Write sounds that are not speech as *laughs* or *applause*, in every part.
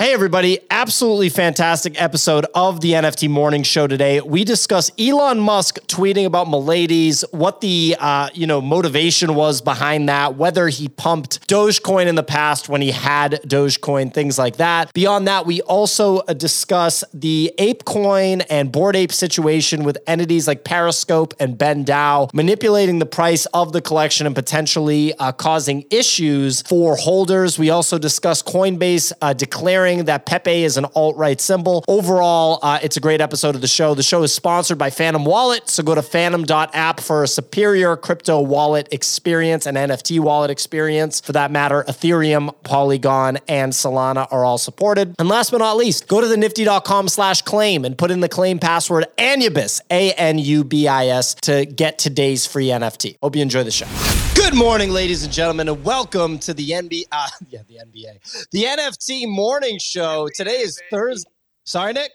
Hey, everybody. Absolutely fantastic episode of the NFT Morning Show today. We discuss Elon Musk tweeting about Miladies, what the, uh, you know, motivation was behind that, whether he pumped Dogecoin in the past when he had Dogecoin, things like that. Beyond that, we also uh, discuss the ApeCoin and Bored Ape situation with entities like ParaSpace and BendDAO manipulating the price of the collection and potentially uh, causing issues for holders. We also discuss Coinbase uh, declaring that Pepe is an alt right symbol. Overall, uh, it's a great episode of the show. The show is sponsored by Phantom Wallet, so go to phantom.app for a superior crypto wallet experience and NFT wallet experience. For that matter, Ethereum, Polygon, and Solana are all supported. And last but not least, go to the nifty.com slash claim and put in the claim password Anubis, A N U B I S, to get today's free NFT. Hope you enjoy the show. Good morning, ladies and gentlemen, and welcome to the NBA. Uh, *laughs* yeah, the NBA, the NFT Morning Show. Today is Thursday. Sorry, Nick.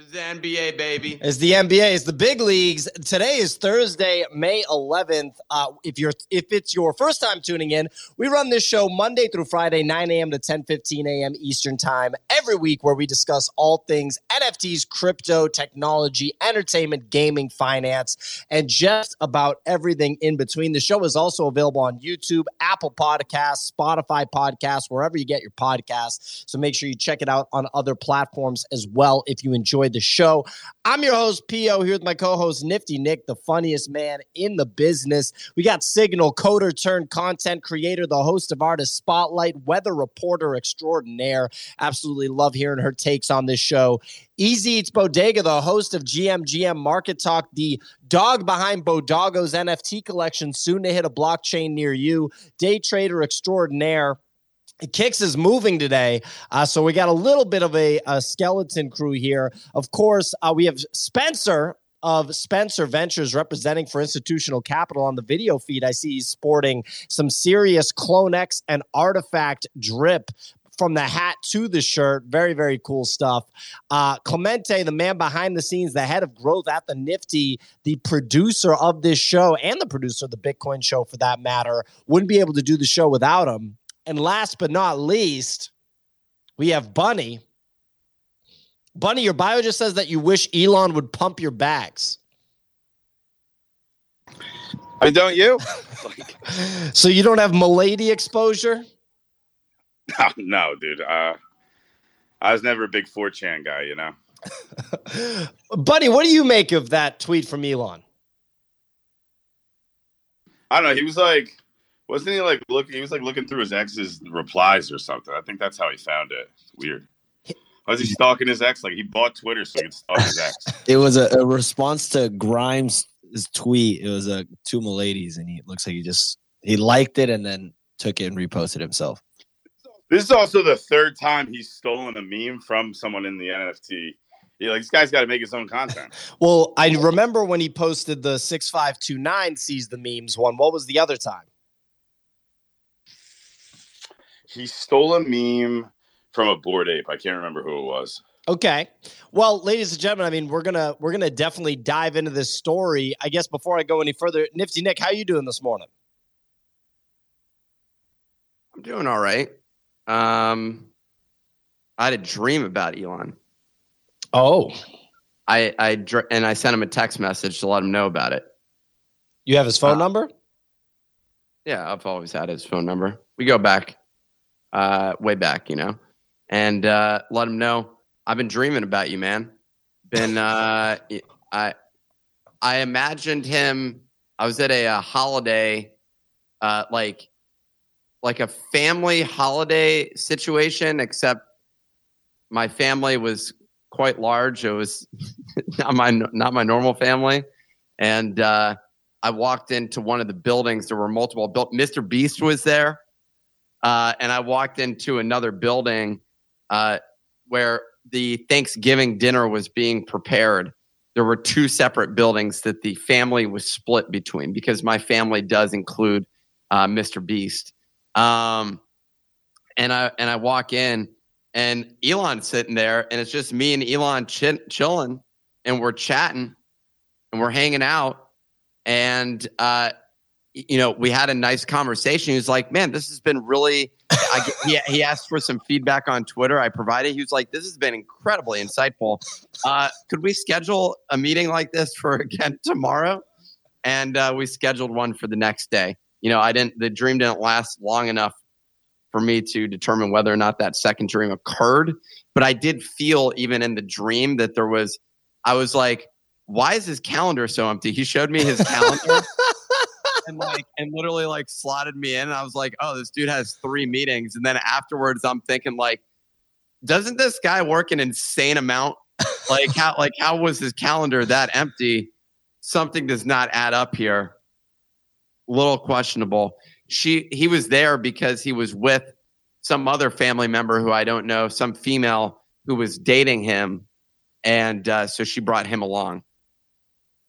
It's the NBA, baby. It's the NBA. It's the big leagues. Today is Thursday, May 11th. Uh, if you're if it's your first time tuning in, we run this show Monday through Friday, 9 a.m. to 10 15 a.m. Eastern time every week, where we discuss all things NFTs, crypto, technology, entertainment, gaming, finance, and just about everything in between. The show is also available on YouTube, Apple Podcasts, Spotify Podcasts, wherever you get your podcasts. So make sure you check it out on other platforms as well if you enjoy the show. I'm your host, P.O., here with my co host, Nifty Nick, the funniest man in the business. We got Signal, coder turned content creator, the host of Artist Spotlight, weather reporter extraordinaire. Absolutely love hearing her takes on this show. Easy Eats Bodega, the host of GMGM Market Talk, the dog behind Bodogo's NFT collection, soon to hit a blockchain near you. Day trader extraordinaire. Kicks is moving today, uh, so we got a little bit of a, a skeleton crew here. Of course, uh, we have Spencer of Spencer Ventures representing for institutional capital on the video feed. I see he's sporting some serious CloneX and RTFKT drip from the hat to the shirt. Very, very cool stuff. Uh, Clemente, the man behind the scenes, the head of growth at the Nifty, the producer of this show, and the producer of the Bitcoin show for that matter, wouldn't be able to do the show without him. And last but not least, we have Bunny. Bunny, your bio just says that you wish Elon would pump your bags. I mean, don't you? *laughs* so you don't have Milady exposure? No, *laughs* no, dude. Uh, I was never a big 4chan guy, you know. *laughs* Buddy, what do you make of that tweet from Elon? I don't know. He was like, wasn't he like looking? He was like looking through his ex's replies or something. I think that's how he found it. It's weird. Was he stalking his ex? Like he bought Twitter so he could stalk his ex. *laughs* It was a, a response to Grimes' tweet. It was a two ladies, and he looks like he just he liked it and then took it and reposted himself. This is also the third time he's stolen a meme from someone in the NFT. Yeah, like this guy's got to make his own content. *laughs* well, I remember when he posted the six five two nine Seize the Memes one. What was the other time? He stole a meme from a Bored Ape. I can't remember who it was. Okay. Well, ladies and gentlemen, I mean, we're gonna we're gonna definitely dive into this story. I guess before I go any further, Nifty Nick, how you doing this morning? I'm doing all right. Um, I had a dream about Elon. Oh, I I and I sent him a text message to let him know about it. You have his phone uh, number? Yeah, I've always had his phone number. We go back uh, way back, you know, and uh, let him know I've been dreaming about you, man. Been uh, *laughs* I I imagined him. I was at a, a holiday, uh, like like a family holiday situation, except my family was quite large. It was *laughs* not my not my normal family, and uh, I walked into one of the buildings. There were multiple built. Mr. Beast was there. Uh, and I walked into another building uh, where the Thanksgiving dinner was being prepared. There were two separate buildings that the family was split between because my family does include uh, Mr. Beast. Um, and I and I walk in, and Elon's sitting there, and it's just me and Elon ch- chilling, and we're chatting, and we're hanging out, and uh, you know, we had a nice conversation. He was like, man, this has been really I, *laughs* he, he asked for some feedback on Twitter. I provided. He was like, "This has been incredibly insightful. Uh, could we schedule a meeting like this for *laughs* again tomorrow?" And uh, we scheduled one for the next day. You know, I didn't. The dream didn't last long enough for me to determine whether or not that second dream occurred. But I did feel, even in the dream, that there was. I was like, "Why is his calendar so empty?" He showed me his calendar *laughs* and like and literally like slotted me in. And I was like, oh, this dude has three meetings. And then afterwards, I'm thinking like, doesn't this guy work an insane amount? Like how like how was his calendar that empty? Something does not add up here. Little questionable. She he was there because he was with some other family member who I don't know, some female who was dating him, and uh, so she brought him along.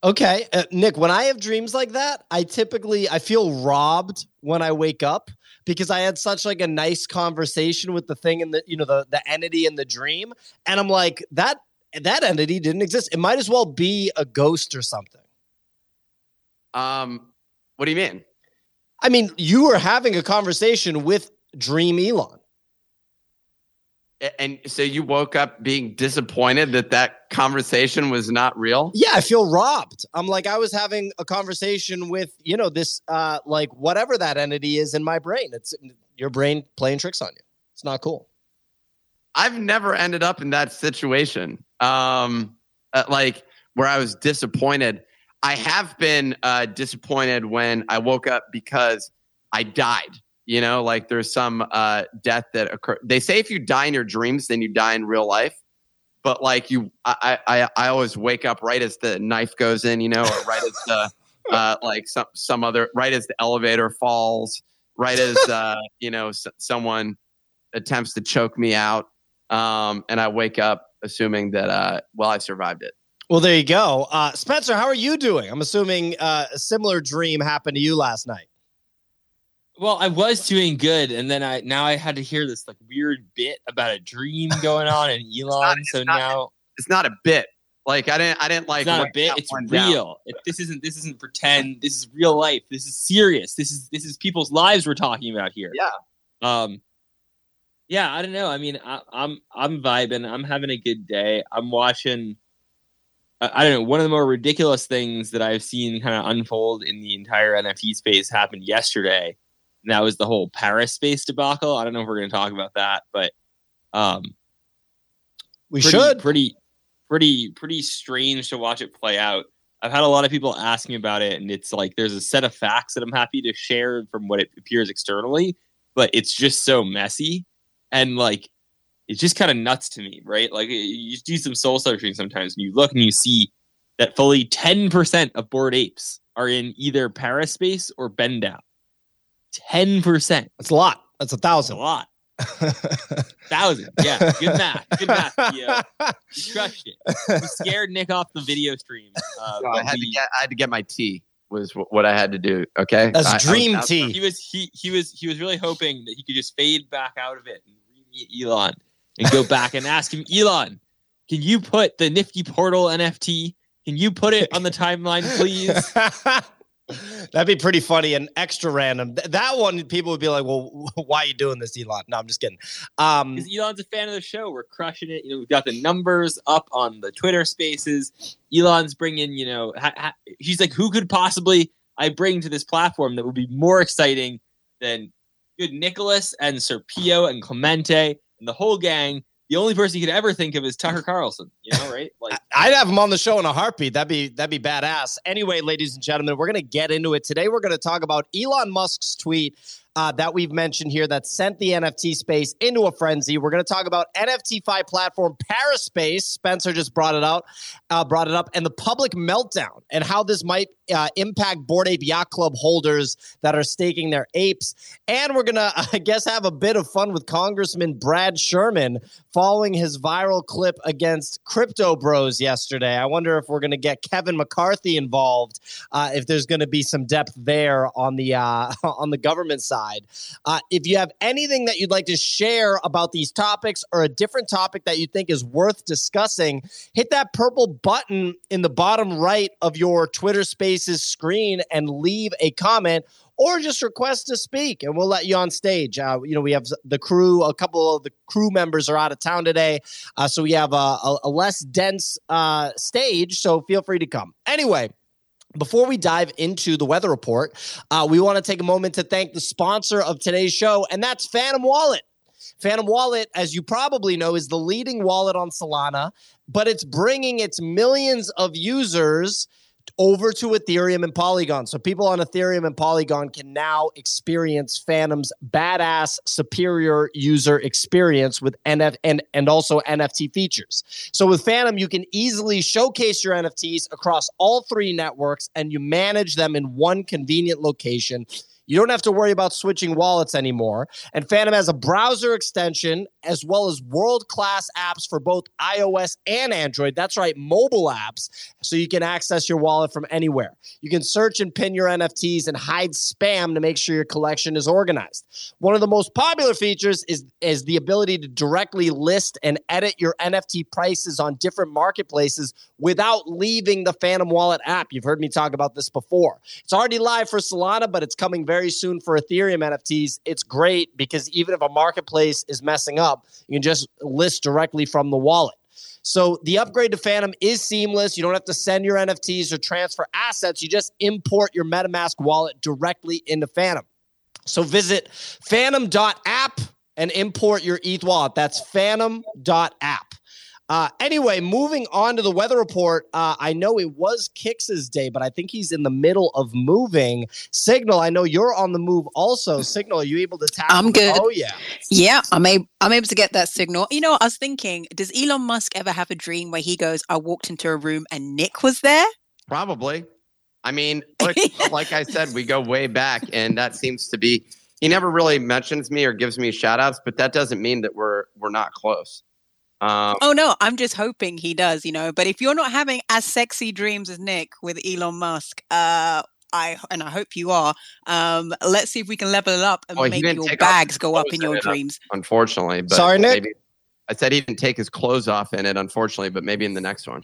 Okay, uh, Nick, when I have dreams like that, I typically I feel robbed when I wake up because I had such like a nice conversation with the thing and the you know the the entity in the dream and I'm like that that entity didn't exist. It might as well be a ghost or something. Um what do you mean? I mean, you were having a conversation with Dream Elon. And so you woke up being disappointed that that conversation was not real? Yeah, I feel robbed. I'm like I was having a conversation with, you know, this uh like whatever that entity is in my brain. It's your brain playing tricks on you. It's not cool. I've never ended up in that situation. Um uh, like where I was disappointed. I have been uh disappointed when I woke up because I died you know, like there's some uh, death that occur. They say if you die in your dreams, then you die in real life. But like you, I, I, I always wake up right as the knife goes in, you know, or right as the, *laughs* uh, like some some other, right as the elevator falls, right as uh, *laughs* you know, s- someone attempts to choke me out, um, and I wake up assuming that, uh, well, I survived it. Well, there you go. Uh, Spencer, how are you doing? I'm assuming uh, a similar dream happened to you last night. Well, I was doing good, and then I now I had to hear this like weird bit about a dream *laughs* going on and Elon. not- so not- now It's not a bit. Like I didn't, I didn't like. it's not a bit; it's real. It, this isn't this isn't pretend. This is real life. This is serious. This is this is people's lives we're talking about here. Yeah. Um. Yeah, I don't know. I mean, I, I'm I'm vibing. I'm having a good day. I'm watching. I don't know. One of the more ridiculous things that I've seen kind of unfold in the entire NFT space happened yesterday. And that was the whole ParaSpace debacle. I don't know if we're going to talk about that, but um, We pretty, should. pretty pretty pretty strange to watch it play out i've had a lot of people ask me about it and it's like there's a set of facts that i'm happy to share from what it appears externally but it's just so messy and like it's just kind of nuts to me right like you do some soul searching sometimes and you look and you see that fully 10% of bored apes are in either ParaSpace or BendDAO 10% That's a lot. That's a that's a lot *laughs* thousand yeah good math good math yeah you crushed it. We scared Nick off the video stream. Uh, So I but had to get, I had to get my tea. Was what I had to do. Okay, That's I- I was dream tea. he was he he was he was really hoping that he could just fade back out of it and meet Elon and go back and ask him, Elon, can you put the Nifty Portal NFT? Can you put it on the timeline, please? *laughs* That'd be pretty funny and extra random. Th- that one, people would be like, "Well, *laughs* why are you doing this, Elon?" No, I'm just kidding. Um, Elon's a fan of the show. We're crushing it. You know, we've got the numbers up on the Twitter Spaces. Elon's bringing, you know, ha- ha- he's like, who could possibly I bring to this platform that would be more exciting than good Nicholas and Sir Pio and Clemente and the whole gang? The only person you could ever think of is Tucker Carlson. You know, right? *laughs* Like, I'd have him on the show in a heartbeat. That'd be that'd be badass. Anyway, ladies and gentlemen, we're gonna get into it today. We're gonna talk about Elon Musk's tweet uh, that we've mentioned here that sent the NFT space into a frenzy. We're gonna talk about NFTfi platform Paraspace. Spencer just brought it out, uh, brought it up, and the public meltdown and how this might uh, impact Bored Ape Yacht Club holders that are staking their apes. And we're gonna, *laughs* I guess, have a bit of fun with Congressman Brad Sherman following his viral clip against Crypto Bros yesterday. I wonder if we're going to get Kevin McCarthy involved, uh, if there's going to be some depth there on the uh, *laughs* on the government side. Uh, if you have anything that you'd like to share about these topics or a different topic that you think is worth discussing, hit that purple button in the bottom right of your Twitter Spaces screen and leave a comment or just request to speak and we'll let you on stage. Uh, you know, we have the crew, a couple of the crew members are out of town today. Uh, so we have a, a, a less dense uh, stage. So feel free to come. Anyway, before we dive into the weather report, uh, we want to take a moment to thank the sponsor of today's show, and that's Phantom Wallet. Phantom Wallet, as you probably know, is the leading wallet on Solana, but it's bringing its millions of users over to Ethereum and Polygon. So people on Ethereum and Polygon can now experience Phantom's badass superior user experience with NF and, and also NFT features. So with Phantom, you can easily showcase your NFTs across all three networks and you manage them in one convenient location you don't have to worry about switching wallets anymore. And Phantom has a browser extension as well as world class apps for both iOS and Android. That's right, mobile apps. So you can access your wallet from anywhere. You can search and pin your NFTs and hide spam to make sure your collection is organized. One of the most popular features is, is the ability to directly list and edit your NFT prices on different marketplaces without leaving the Phantom Wallet app. You've heard me talk about this before. It's already live for Solana, but it's coming very soon for Ethereum NFTs. It's great because even if a marketplace is messing up, you can just list directly from the wallet. So the upgrade to Phantom is seamless. You don't have to send your NFTs or transfer assets. You just import your MetaMask wallet directly into Phantom. So visit phantom.app and import your ETH wallet. That's phantom.app. Uh, anyway, moving on to the weather report. Uh, I know it was Kicks's day, but I think he's in the middle of moving. Signal, I know you're on the move also. Signal, are you able to tap? I'm good. Oh yeah, yeah. I'm able. I'm able to get that signal. You know, I was thinking, does Elon Musk ever have a dream where he goes, "I walked into a room and Nick was there"? Probably. I mean, *laughs* like, like I said, we go way back, and that seems to be. He never really mentions me or gives me shout outs, but that doesn't mean that we're we're not close. Um, oh no, I'm just hoping he does, you know. But if you're not having as sexy dreams as Nick with Elon Musk, uh, I and I hope you are. Um, let's see if we can level it up and oh, make your bags go up in your dreams. unfortunately, but sorry, Nick. Maybe, I said he didn't take his clothes off in it, unfortunately, but maybe in the next one.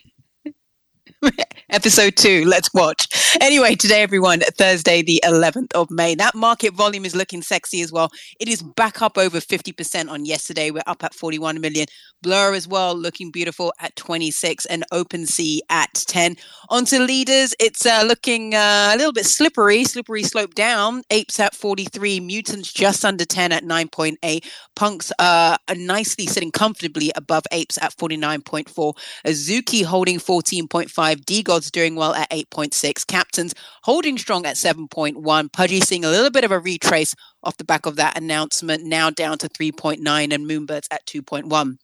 Episode two, let's watch. Anyway, today, everyone, Thursday, the 11th of May. That market volume is looking sexy as well. It is back up over 50% on yesterday. We're up at 41 million. Blur as well, looking beautiful at 26, and Open OpenSea at 10. Onto leaders, it's uh, looking uh, a little bit slippery, slippery slope down. Apes at 43, Mutants just under 10 at 9.8. Punks uh, are nicely sitting comfortably above Apes at 49.4. Azuki holding 14.5. Doing well at 8.6. Captains holding strong at 7.1. Pudgy seeing a little bit of a retrace off the back of that announcement, now down to 3.9, and Moonbirds at 2.1.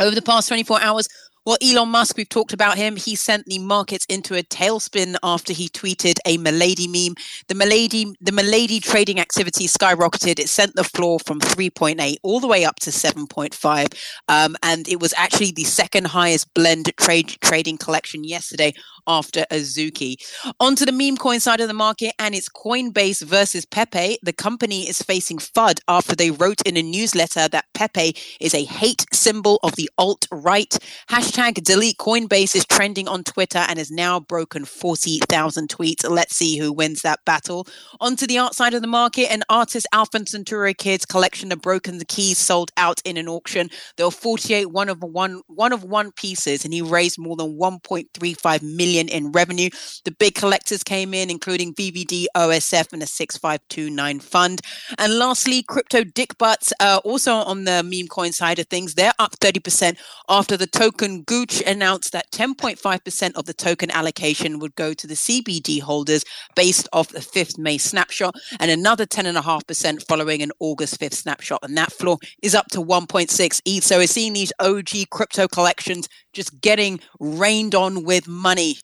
Over the past 24 hours, well, Elon Musk, we've talked about him. He sent the markets into a tailspin after he tweeted a Milady meme. The Milady, the Milady trading activity skyrocketed. It sent the floor from 3.8 all the way up to 7.5. Um, and it was actually the second highest blend trade trading collection yesterday after Azuki. Onto the meme coin side of the market, and it's Coinbase versus Pepe. The company is facing FUD after they wrote in a newsletter that Pepe is a hate symbol of the alt right. Hashtag delete Coinbase is trending on Twitter and has now broken 40,000 tweets. Let's see who wins that battle. Onto the art side of the market, an artist Alpha Centauri Kid's collection of Broken Keys sold out in an auction. There were 48 one of one one of one pieces, and he raised more than 1.35 million in revenue. The big collectors came in, including VVD, OSF, and a 6529 fund. And lastly, crypto dick butts, uh, also on the meme coin side of things, they're up 30% after the token Gooch announced that 10.5% of the token allocation would go to the CBD holders based off the 5th May snapshot, and another 10.5% following an August 5th snapshot. And that floor is up to 1.6 ETH. So we're seeing these OG crypto collections just getting rained on with money.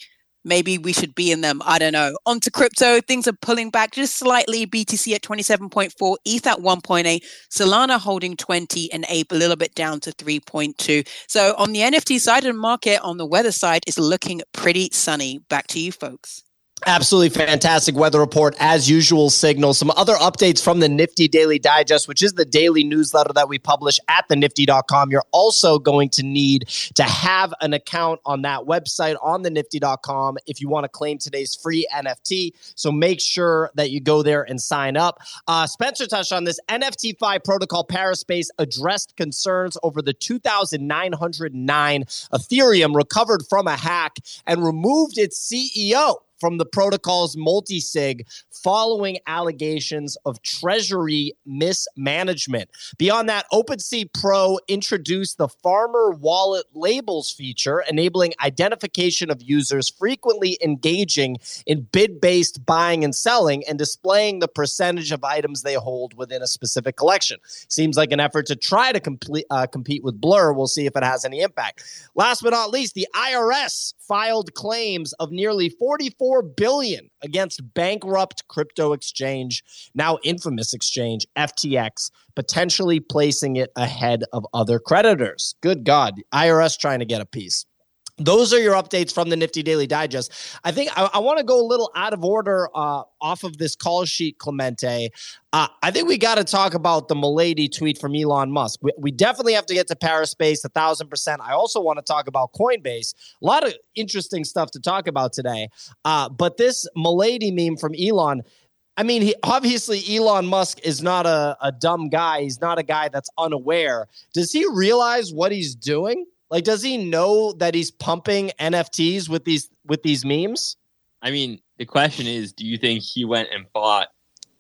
Maybe we should be in them. I don't know. On to crypto. Things are pulling back just slightly. BTC at 27.4, ETH at 1.8, Solana holding 20, and Ape a little bit down to 3.2. So on the NFT side of the market, on the weather side, is looking pretty sunny. Back to you, folks. Absolutely fantastic weather report as usual. Signal some other updates from the Nifty Daily Digest, which is the daily newsletter that we publish at the nifty.com. You're also going to need to have an account on that website on the nifty.com if you want to claim today's free NFT. So make sure that you go there and sign up. Uh, Spencer touched on this NFT Fi protocol Paraspace addressed concerns over the 2,909 Ethereum recovered from a hack and removed its CEO from the protocol's multi-sig following allegations of treasury mismanagement. Beyond that, OpenSea Pro introduced the Farmer Wallet Labels feature, enabling identification of users frequently engaging in bid-based buying and selling and displaying the percentage of items they hold within a specific collection. Seems like an effort to try to complete, uh, compete with Blur. We'll see if it has any impact. Last but not least, the IRS filed claims of nearly 44 billion against bankrupt crypto exchange, now infamous exchange FTX, potentially placing it ahead of other creditors. Good God, IRS trying to get a piece. Those are your updates from the Nifty Daily Digest. I think I, I want to go a little out of order uh, off of this call sheet, Clemente. Uh, I think we got to talk about the Milady tweet from Elon Musk. We, we definitely have to get to Paraspace, a thousand percent. I also want to talk about Coinbase. A lot of interesting stuff to talk about today. Uh, but this Milady meme from Elon. I mean, he, obviously Elon Musk is not a, a dumb guy. He's not a guy that's unaware. Does he realize what he's doing? Like, does he know that he's pumping NFTs with these with these memes? I mean, the question is, do you think he went and bought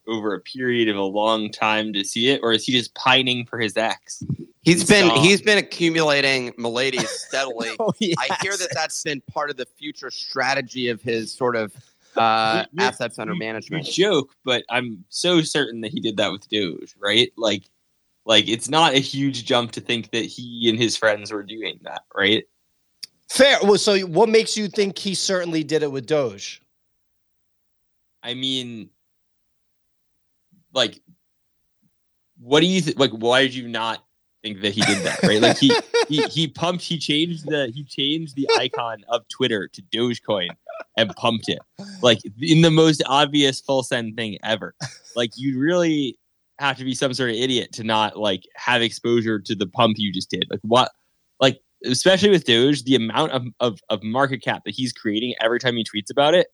over a period of a long time to see it, or is he just pining for his ex? He's He's been gone. he's been accumulating Miladies *laughs* steadily. Oh, I hear that that's been part of the future strategy of his sort of uh, You- you- assets under You management. joke, but I'm so certain that he did that with Doge, right? Like, like it's not a huge jump to think that he and his friends were doing that, right? Fair. Well, so what makes you think he certainly did it with Doge? I mean, like, what do you think? Like, why did you not think that he did that? Right? Like he *laughs* he he pumped. He changed the he changed the icon of Twitter to Dogecoin and pumped it like in the most obvious full send thing ever. Like you really have to be some sort of idiot to not like have exposure to the pump you just did. Like what? Like especially with Doge, the amount of, of, of market cap that he's creating every time he tweets about it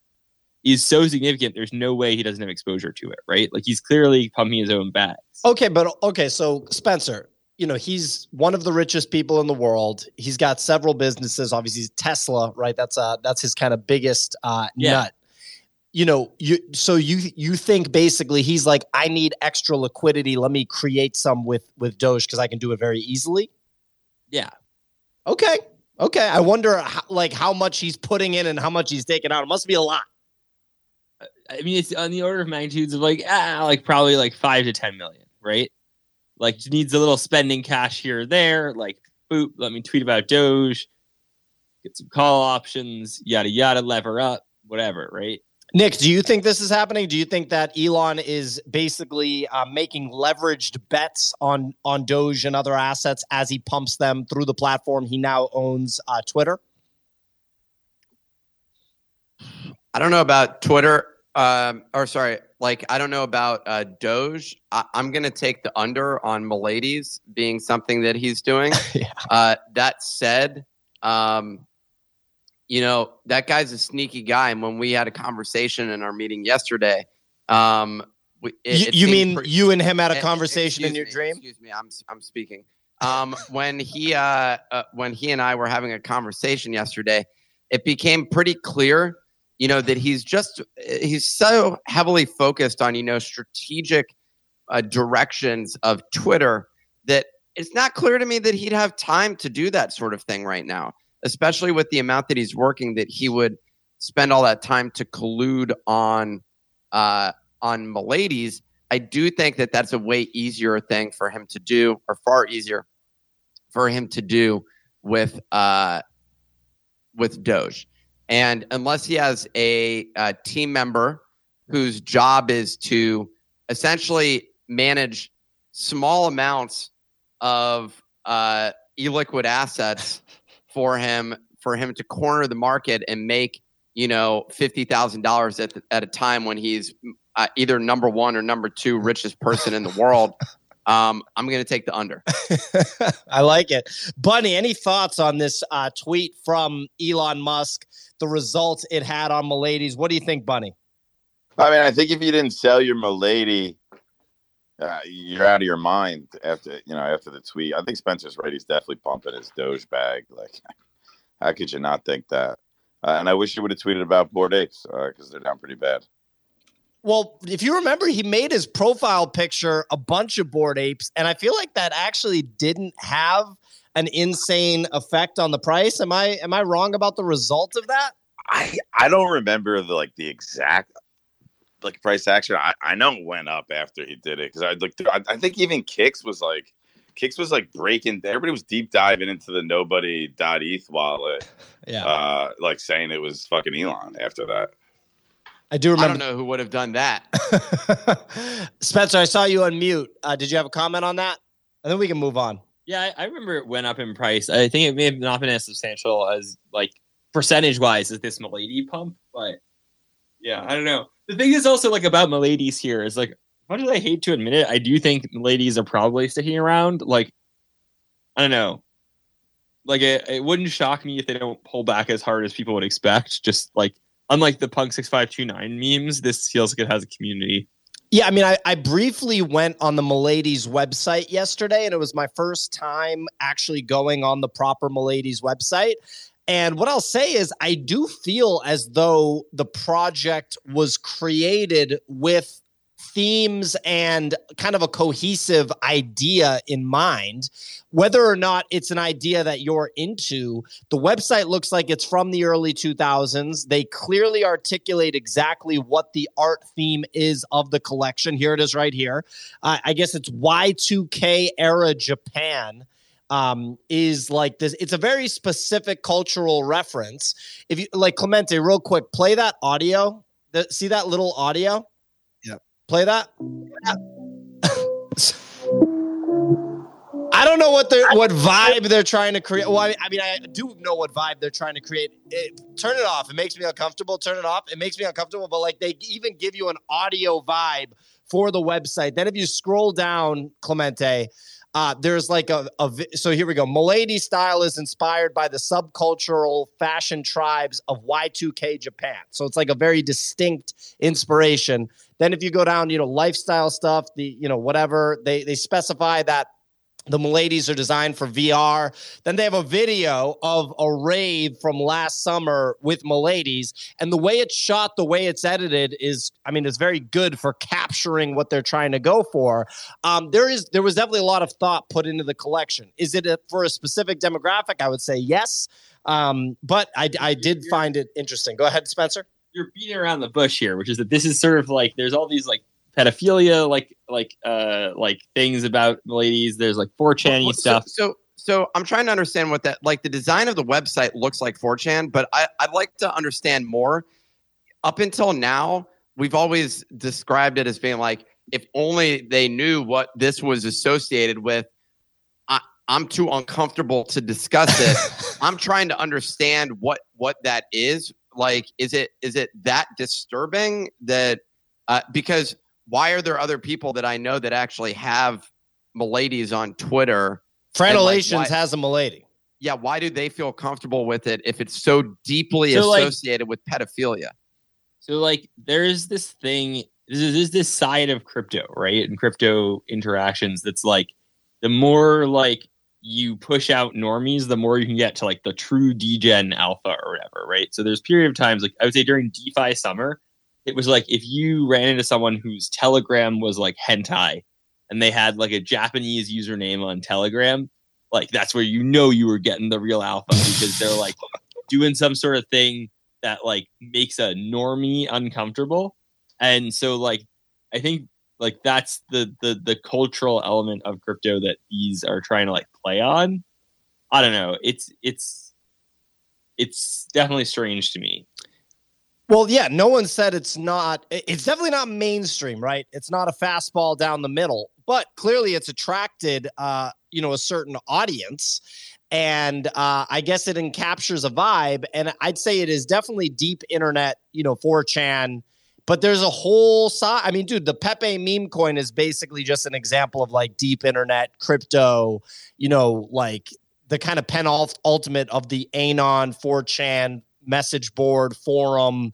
is so significant. There's no way he doesn't have exposure to it, right? Like he's clearly pumping his own bags. Okay, but okay, so Spencer, you know, he's one of the richest people in the world. He's got several businesses. Obviously, Tesla, right? That's uh that's his kind of biggest uh Yeah. nut. You know, you so you you think basically he's like, I need extra liquidity. Let me create some with with Doge because I can do it very easily. Yeah. Okay. Okay. I wonder how, like how much he's putting in and how much he's taking out. It must be a lot. I mean, it's on the order of magnitudes of like, ah, like probably like five to 10 million, right? Like needs a little spending cash here or there. Like, boop, let me tweet about Doge, get some call options, yada, yada, lever up, whatever, right? Nick, do you think this is happening? Do you think that Elon is basically uh, making leveraged bets on on Doge and other assets as he pumps them through the platform he now owns, uh, Twitter? I don't know about Twitter. Um, or sorry, like I don't know about uh, Doge. I, I'm gonna take the under on Miladies being something that he's doing. *laughs* Yeah. Uh, that said, um, you know that guy's a sneaky guy. And when we had a conversation in our meeting yesterday, um, it- you it you mean pretty- you and him had a Eh, conversation in your me, dream? Excuse me, I'm I'm speaking. Um, *laughs* when he uh, uh, when he and I were having a conversation yesterday, it became pretty clear, you know, that he's just he's so heavily focused on you know strategic uh, directions of Twitter that it's not clear to me that he'd have time to do that sort of thing right now, especially with the amount that he's working. That he would spend all that time to collude on uh, on Miladies. I do think that that's a way easier thing for him to do, or far easier for him to do with uh, with Doge. And unless he has a, uh team member whose job is to essentially manage small amounts of uh, illiquid assets *laughs* for him, for him to corner the market and make you know, fifty thousand dollars at the- at a time when he's uh, either number one or number two richest person in the world. *laughs* Um, I'm going to take the under. *laughs* I like it. Bunny, any thoughts on this uh, tweet from Elon Musk, the results it had on Miladies? What do you think, Bunny? I mean, I think if you didn't sell your Milady, uh, you're out of your mind after you know after the tweet. I think Spencer's right. He's definitely pumping his Doge bag. Like, *laughs* how could you not think that? Uh, and I wish you would have tweeted about bored apes because they're down pretty bad. Well, if you remember, he made his profile picture a bunch of bored apes, and I feel like that actually didn't have an insane effect on the price. Am I am I wrong about the result of that? I I don't remember the like the exact like price action. I, I know it went up after he did it because I looked. I, I think even Kicks was like Kicks was like breaking. Everybody was deep diving into the nobody ETH wallet, *laughs* Yeah, uh, like saying it was fucking Elon after that. I do remember. I don't know who would have done that. *laughs* Spencer, I saw you on mute. Uh, did you have a comment on that? And then we can move on. Yeah, I, I remember it went up in price. I think it may have not been as substantial as like percentage wise as this Milady pump, but yeah, I don't know. The thing is also like about Miladies here is like, much as I hate to admit it, I do think ladies are probably sticking around. Like, I don't know. Like it, it wouldn't shock me if they don't pull back as hard as people would expect. Just like unlike the Punk six five two nine memes, this feels like it has a community. Yeah, I mean, I, I briefly went on the Miladies website yesterday, and it was my first time actually going on the proper Miladies website. And what I'll say is, I do feel as though the project was created with themes and kind of a cohesive idea in mind. Whether or not it's an idea that you're into, the website looks like it's from the early 2000s. They clearly articulate exactly what the art theme is of the collection. Here it is right here. Uh, I guess it's Y2K era Japan. Um, is like this. It's a very specific cultural reference. If you like Clemente, real quick, play that audio. The, see that little audio? Yeah. Play that. *laughs* I don't know what they what vibe they're trying to create. Well, I mean, I, mean, I do know what vibe they're trying to create. It, turn it off. It makes me uncomfortable. Turn it off. It makes me uncomfortable. But like they even give you an audio vibe for the website. Then if you scroll down, Clemente, uh, there's like a, a so here we go. Milady style is inspired by the subcultural fashion tribes of Y2K Japan. So it's like a very distinct inspiration. Then if you go down, you know, lifestyle stuff, the you know whatever they they specify that the Miladies are designed for VR. Then they have a video of a rave from last summer with Miladies. And the way it's shot, the way it's edited is, I mean, it's very good for capturing what they're trying to go for. Um, there is there was definitely a lot of thought put into the collection. Is it a, for a specific demographic? I would say yes. Um, but I, I did find it interesting. Go ahead, Spencer. you're beating around the bush here, which is that this is sort of like there's all these like pedophilia like like uh like things about ladies. There's like 4chan Well, stuff. So, so, so I'm trying to understand what that like the design of the website looks like 4chan, but I, I'd like to understand more. Up until now, we've always described it as being like if only they knew what this was associated with. I, I'm too uncomfortable to discuss it. *laughs* I'm trying to understand what what that is. Like, is it is it that disturbing that uh, because why are there other people that I know that actually have Miladies on Twitter? Franelations why- has a Milady. Yeah, why do they feel comfortable with it if it's so deeply So, like- associated with pedophilia? So like there's this thing there's, there's this side of crypto, right? And crypto interactions that's like the more like you push out normies, the more you can get to like the true degen alpha or whatever, right? So there's period of times like I would say during DeFi summer, it was like if you ran into someone whose Telegram was like hentai and they had like a Japanese username on Telegram, like that's where you know you were getting the real alpha because they're like *laughs* doing some sort of thing that like makes a normie uncomfortable. And so like i think like that's the the the cultural element of crypto that these are trying to like play on. I don't know. It's it's it's definitely strange to me Well, yeah, no one said it's not. It's definitely not mainstream, right? It's not a fastball down the middle, but clearly it's attracted, uh, you know, a certain audience. and uh, I guess it encaptures a vibe. And I'd say it is definitely deep internet, you know, 4chan. But there's a whole side. I mean, dude, the Pepe meme coin is basically just an example of like deep internet crypto, you know, like the kind of penultimate of the Anon 4chan message board forum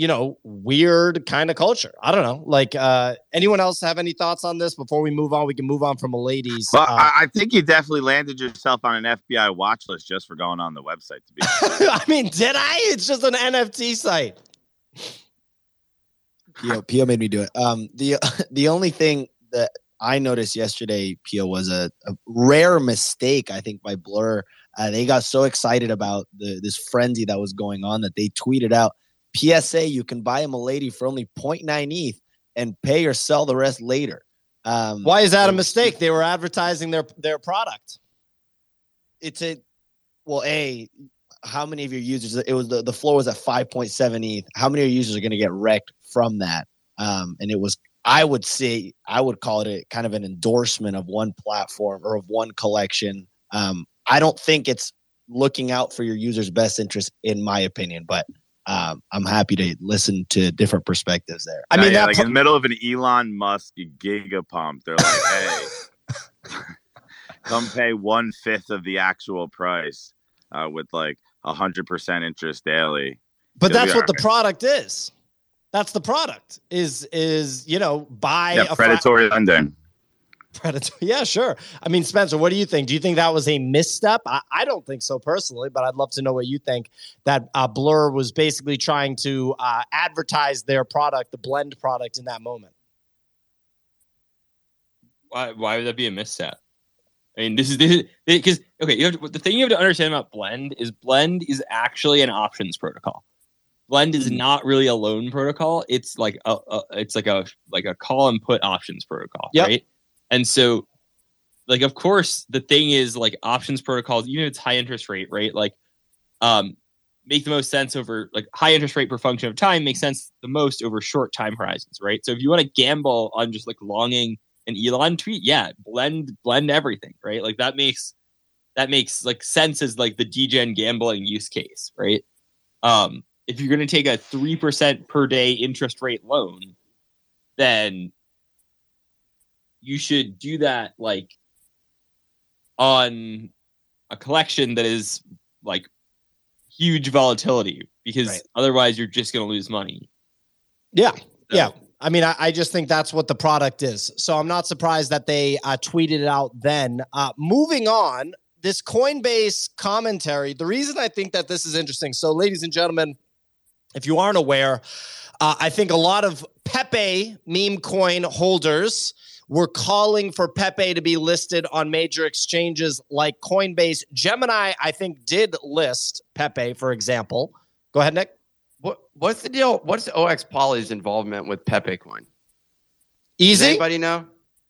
you know, weird kind of culture. I don't know. Like, uh, anyone else have any thoughts on this before we move on? We can move on from a ladies. Well, uh, I, I think you definitely landed yourself on an FBI watch list just for going on the website. To be, *laughs* I mean, did I? It's just an NFT site. Pio, Pio made me do it. Um, the *laughs* the only thing that I noticed yesterday, Pio, was a, a rare mistake. I think by Blur, uh, they got so excited about the this frenzy that was going on that they tweeted out PSA, you can buy a lady for only 0.9 ETH and pay or sell the rest later. Um, Why is that a mistake? They were advertising their their product. It's a well, a how many of your users? It was the the floor was at 5.7 ETH. How many of your users are going to get wrecked from that? Um, and it was I would say I would call it a kind of an endorsement of one platform or of one collection. Um, I don't think it's looking out for your users' best interest, in my opinion, but um, I'm happy to listen to different perspectives there. I mean, yeah, like in the middle of an Elon Musk giga pump, they're like, "Hey, *laughs* come pay one fifth of the actual price uh, with like a hundred percent interest daily." but It'll that's what the product is. That's the product. Is is you know buy Yeah, predatory lending. Predator. *laughs* Yeah, sure. I mean, Spencer, what do you think? Do you think that was a misstep? I, I don't think so personally, but I'd love to know what you think. That uh, Blur was basically trying to uh, advertise their product, the blend product, in that moment. Why, why would that be a misstep? I mean, this is this because okay. You have to, the thing you have to understand about Blend is Blend is actually an options protocol. Blend is not really a loan protocol. It's like a, a it's like a like a call and put options protocol, Yep. right? And so, like, of course, the thing is like options protocols, even if it's high interest rate, right? Like, um, make the most sense over like high interest rate per function of time makes sense the most over short time horizons, right? So if you want to gamble on just like longing an Elon tweet, yeah, blend blend everything, right? Like that makes that makes like sense as like the degen gambling use case, right? Um, if you're going to take a three percent per day interest rate loan, then you should do that like on a collection that is like huge volatility because Right. otherwise you're just going to lose money. Yeah, So- yeah. I mean, I, I just think that's what the product is. So I'm not surprised that they uh, tweeted it out then. Uh, moving on, this Coinbase commentary. The reason I think that this is interesting. So, ladies and gentlemen, if you aren't aware, uh, I think a lot of Pepe meme coin holders were calling for Pepe to be listed on major exchanges like Coinbase. Gemini, I think, did list Pepe, for example. Go ahead, Nick. What what's the deal? What's OX Poly's involvement with Pepe Coin? Does Easy. anybody know?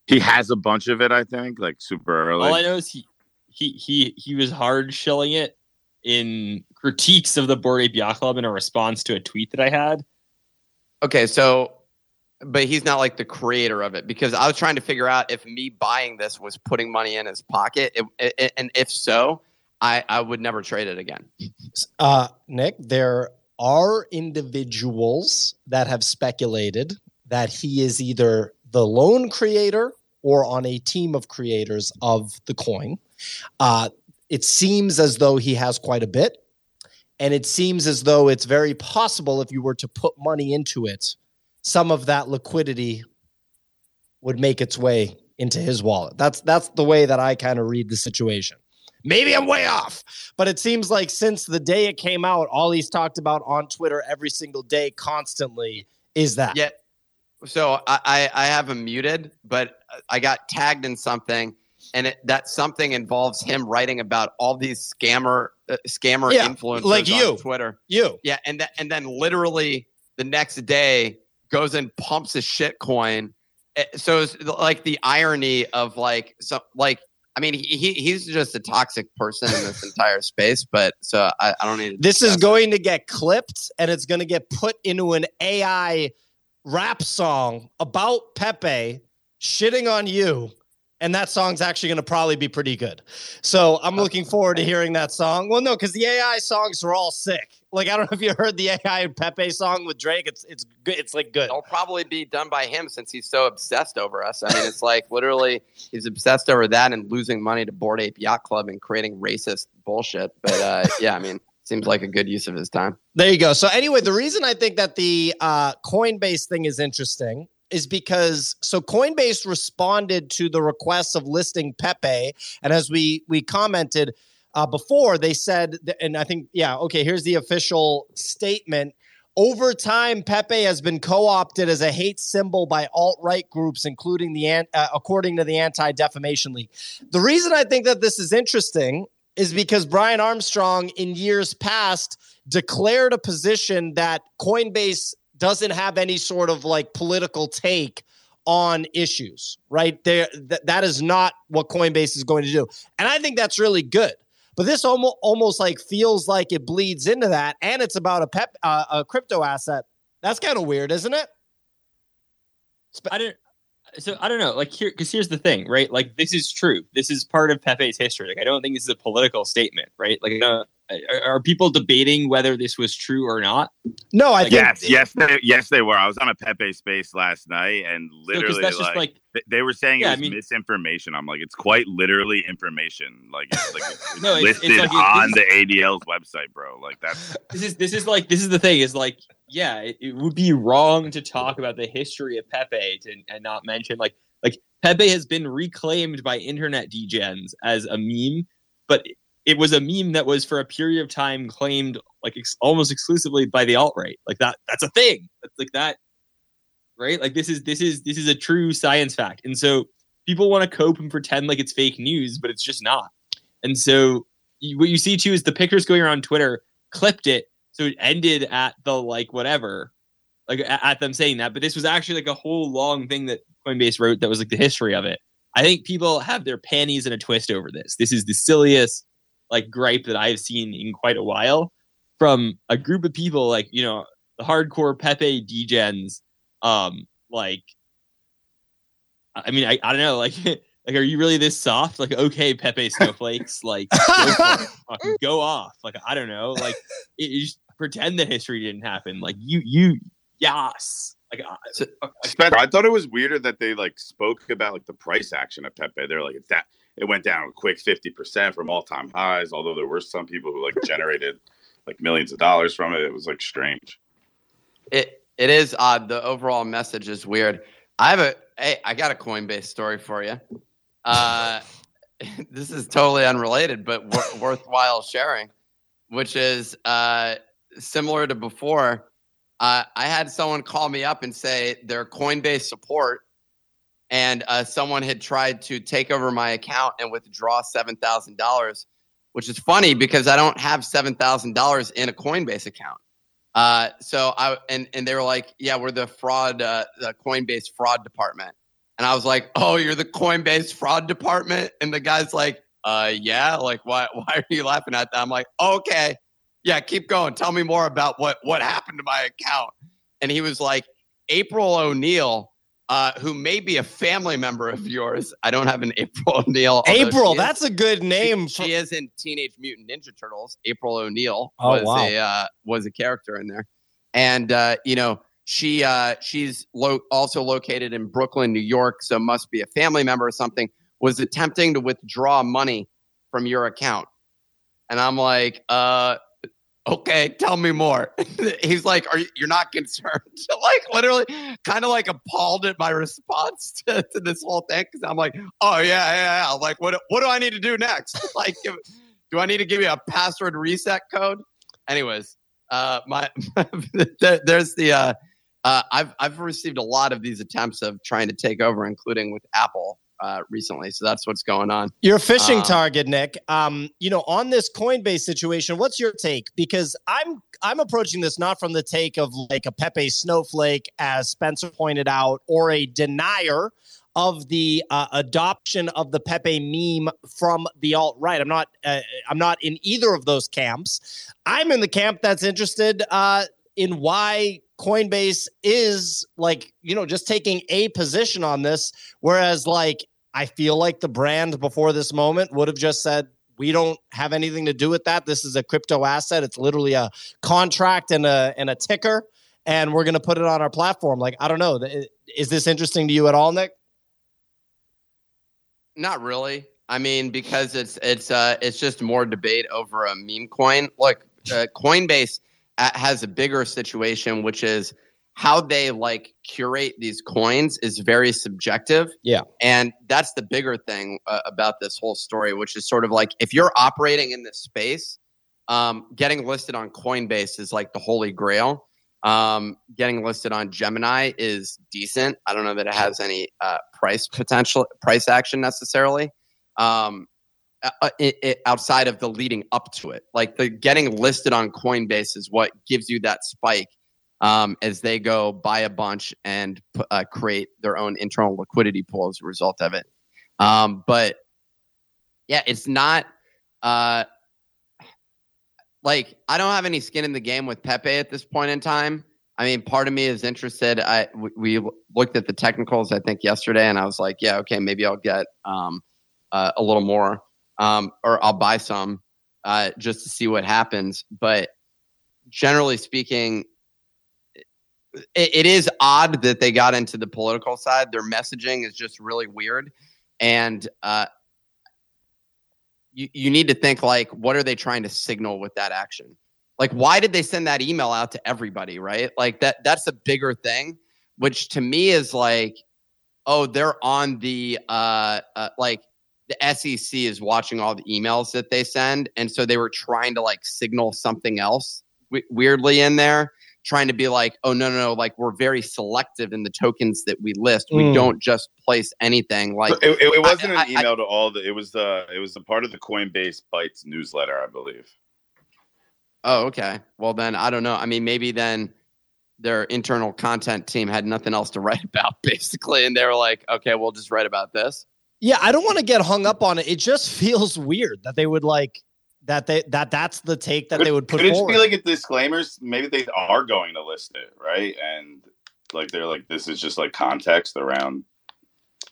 He has a bunch of it, I think, like super early. All I know is he he he he was hard shilling it in critiques of the Bored Ape Yacht Club in a response to a tweet that I had. Okay, so but he's not like the creator of it because I was trying to figure out if me buying this was putting money in his pocket, It- it- and if so, I I would never trade it again. Uh, Nick, there are individuals that have speculated that he is either the lone creator or on a team of creators of the coin. Uh, it seems as though he has quite a bit. And it seems as though it's very possible if you were to put money into it, some of that liquidity would make its way into his wallet. That's that's the way that I kind of read the situation. Maybe I'm way off, but it seems like since the day it came out, all he's talked about on Twitter every single day, constantly, is that. Yeah. So I, I, have him muted, but I got tagged in something, and it, that something involves him writing about all these scammer uh, scammer Yeah, influencers like on you. Twitter. You. Yeah, and th- and then literally the next day goes and pumps a shit coin. Eh, So it's like the irony of like so like I mean he, he he's just a toxic person in this entire space. But so I, I don't need. To This is discuss it. going to get clipped and it's going to get put into an AI rap song about Pepe shitting on you. And that song's actually going to probably be pretty good. So I'm looking forward to hearing that song. Well, no, because the AI songs are all sick. Like I don't know if you heard the AI Pepe song with Drake. It's it's good. It's like good. It'll probably be done by him since he's so obsessed over us. I mean, it's like literally he's obsessed over that and losing money to Bored Ape Yacht Club and creating racist bullshit. But uh, *laughs* yeah, I mean, seems like a good use of his time. There you go. So anyway, the reason I think that the uh, Coinbase thing is interesting is because so Coinbase responded to the requests of listing Pepe, and as we we commented uh, before, they said, that, and I think yeah, okay. Here's the official statement. Over time, Pepe has been co-opted as a hate symbol by alt-right groups, including the uh, according to the Anti-Defamation League. The reason I think that this is interesting is because Brian Armstrong, in years past, declared a position that Coinbase doesn't have any sort of like political take on issues, right? There, th- that is not what Coinbase is going to do, and I think that's really good. But this almost almost like feels like it bleeds into that, and it's about a pep uh, a crypto asset. That's kind of weird, isn't it? I don't. So I don't know. Like here, because here's the thing, right? Like this is true. This is part of Pepe's history. Like I don't think this is a political statement, right? Like uh, are, are people debating whether this was true or not? No, I Like, think Yes, yes, they, yes, they were. I was on a Pepe space last night, and No, 'cause literally, that's like, just like th- they were saying Yeah, it was mean- misinformation. I'm like, it's quite literally information. Like, it's, like it's, it's *laughs* No, it's- it's listed like on this- the ADL's website, bro. Like that's this is this is like this is the thing is like yeah it, it would be wrong to talk about the history of pepe to, and not mention like like pepe has been reclaimed by internet degens as a meme but it was a meme that was for a period of time claimed like ex- almost exclusively by the alt-right. Like that that's a thing. That's like that right? Like this is this is this is a true science fact. And so people want to cope and pretend like it's fake news but it's just not. And so you, what you see too is the pictures going around twitter clipped it so it ended at the like whatever like at them saying that. But this was actually like a whole long thing that coinbase wrote that was like the history of it. I think people have their panties in a twist over this. This is the silliest like gripe that i've seen in quite a while from a group of people like you know the hardcore pepe degens um like i I mean i, I don't know *laughs* like like are you really this soft like okay pepe snowflakes *laughs* like go. Fucking go off like i don't know like it, you just pretend that history didn't happen like you you yes like I- So- Spencer, I thought it was weirder that they like spoke about like the price action of Pepe. They're like, it's that it went down a quick fifty percent from all time highs. Although there were some people who like *laughs* generated like millions of dollars from it. It was like strange. It it is odd. The overall message is weird. I have a hey, I got a Coinbase story for you. Uh, *laughs* this is totally unrelated, but wor- *laughs* worthwhile sharing, which is uh, similar to before. Uh, I had someone call me up and say their Coinbase support, and uh, someone had tried to take over my account and withdraw seven thousand dollars, which is funny because I don't have seven thousand dollars in a Coinbase account. Uh, so I and and they were like, "Yeah, we're the fraud, uh, the Coinbase fraud department." And I was like, "Oh, you're the Coinbase fraud department?" And the guy's like, "Uh, yeah. Like, why? *laughs* Why are you laughing at that?" I'm like, "Okay, yeah, keep going. Tell me more about what what happened to my account." And he was like, "April O'Neil." Uh, who may be a family member of yours? I don't have an *laughs* April O'Neil. April, she is- that's a good name. she, she is in Teenage Mutant Ninja Turtles. April O'Neil Oh, was wow. a uh, was a character in there, and uh, you know she uh, she's lo- also located in Brooklyn, New York, so must be a family member or something. Was attempting to withdraw money from your account, and I'm like, uh, okay, tell me more. *laughs* He's like, are you, you're not concerned? *laughs* like literally, kind of like appalled at my response *laughs* to, to this whole thing because I'm like, oh yeah, yeah, yeah. Like, what what do I need to do next? like, do I need to give you a password reset code? Anyways, uh, my there, there's the uh, uh, I've I've received a lot of these attempts of trying to take over, including with Apple uh, recently. So that's what's going on. You're a phishing Um, target, Nick. Um, you know, on this Coinbase situation, what's your take? Because I'm I'm approaching this not from the take of like a Pepe snowflake, as Spencer pointed out, or a denier of the uh, adoption of the Pepe meme from the alt right. I'm not uh, I'm not in either of those camps. I'm in the camp that's interested uh, in why Coinbase is like you know just taking a position on this, whereas like I feel like the brand before this moment would have just said, we don't have anything to do with that. This is a crypto asset. It's literally a contract and a and a ticker, and we're going to put it on our platform. Like I don't know, is this interesting to you at all, Nick? Not really. I mean, because it's it's uh it's just more debate over a meme coin. Look, uh, Coinbase uh, has a bigger situation, which is how they like curate these coins is very subjective. Yeah. And that's the bigger thing uh, about this whole story, which is sort of like if you're operating in this space, um, getting listed on Coinbase is like the holy grail. Um, getting listed on Gemini is decent. I don't know that it has any uh, price potential, price action necessarily. Um, uh, it, it, outside of the leading up to it, like the getting listed on Coinbase is what gives you that spike um, as they go buy a bunch and uh, create their own internal liquidity pool as a result of it. Um, but yeah, it's not. Uh, like I don't have any skin in the game with Pepe at this point in time. I mean, part of me is interested. I we looked at the technicals I think yesterday, and I was like, yeah, okay, maybe I'll get um, uh, a little more, um, or I'll buy some uh, just to see what happens. But generally speaking, it, it is odd that they got into the political side. Their messaging is just really weird, and uh, you, you need to think like, what are they trying to signal with that action? Like, why did they send that email out to everybody? Right? Like that. That's a bigger thing, which to me is like, oh, they're on the uh, uh like the SEC is watching all the emails that they send, and so they were trying to like signal something else w- weirdly in there trying to be like, oh no, no, no, like we're very selective in the tokens that we list. We mm. don't just place anything. Like it, it, it wasn't I, an email I, to all the. It was the. It was a part of the Coinbase Bytes newsletter, I believe. Oh, okay. Well, then I don't know. I mean, maybe then their internal content team had nothing else to *laughs* write about, basically, and they were like, okay, we'll just write about this. Yeah, I don't want to get hung up on it. It just *laughs* feels weird that they would like that they that that's the take that could, they would put could it forward. be like a disclaimers? Maybe they are going to list it, right? And like they're like, this is just like context around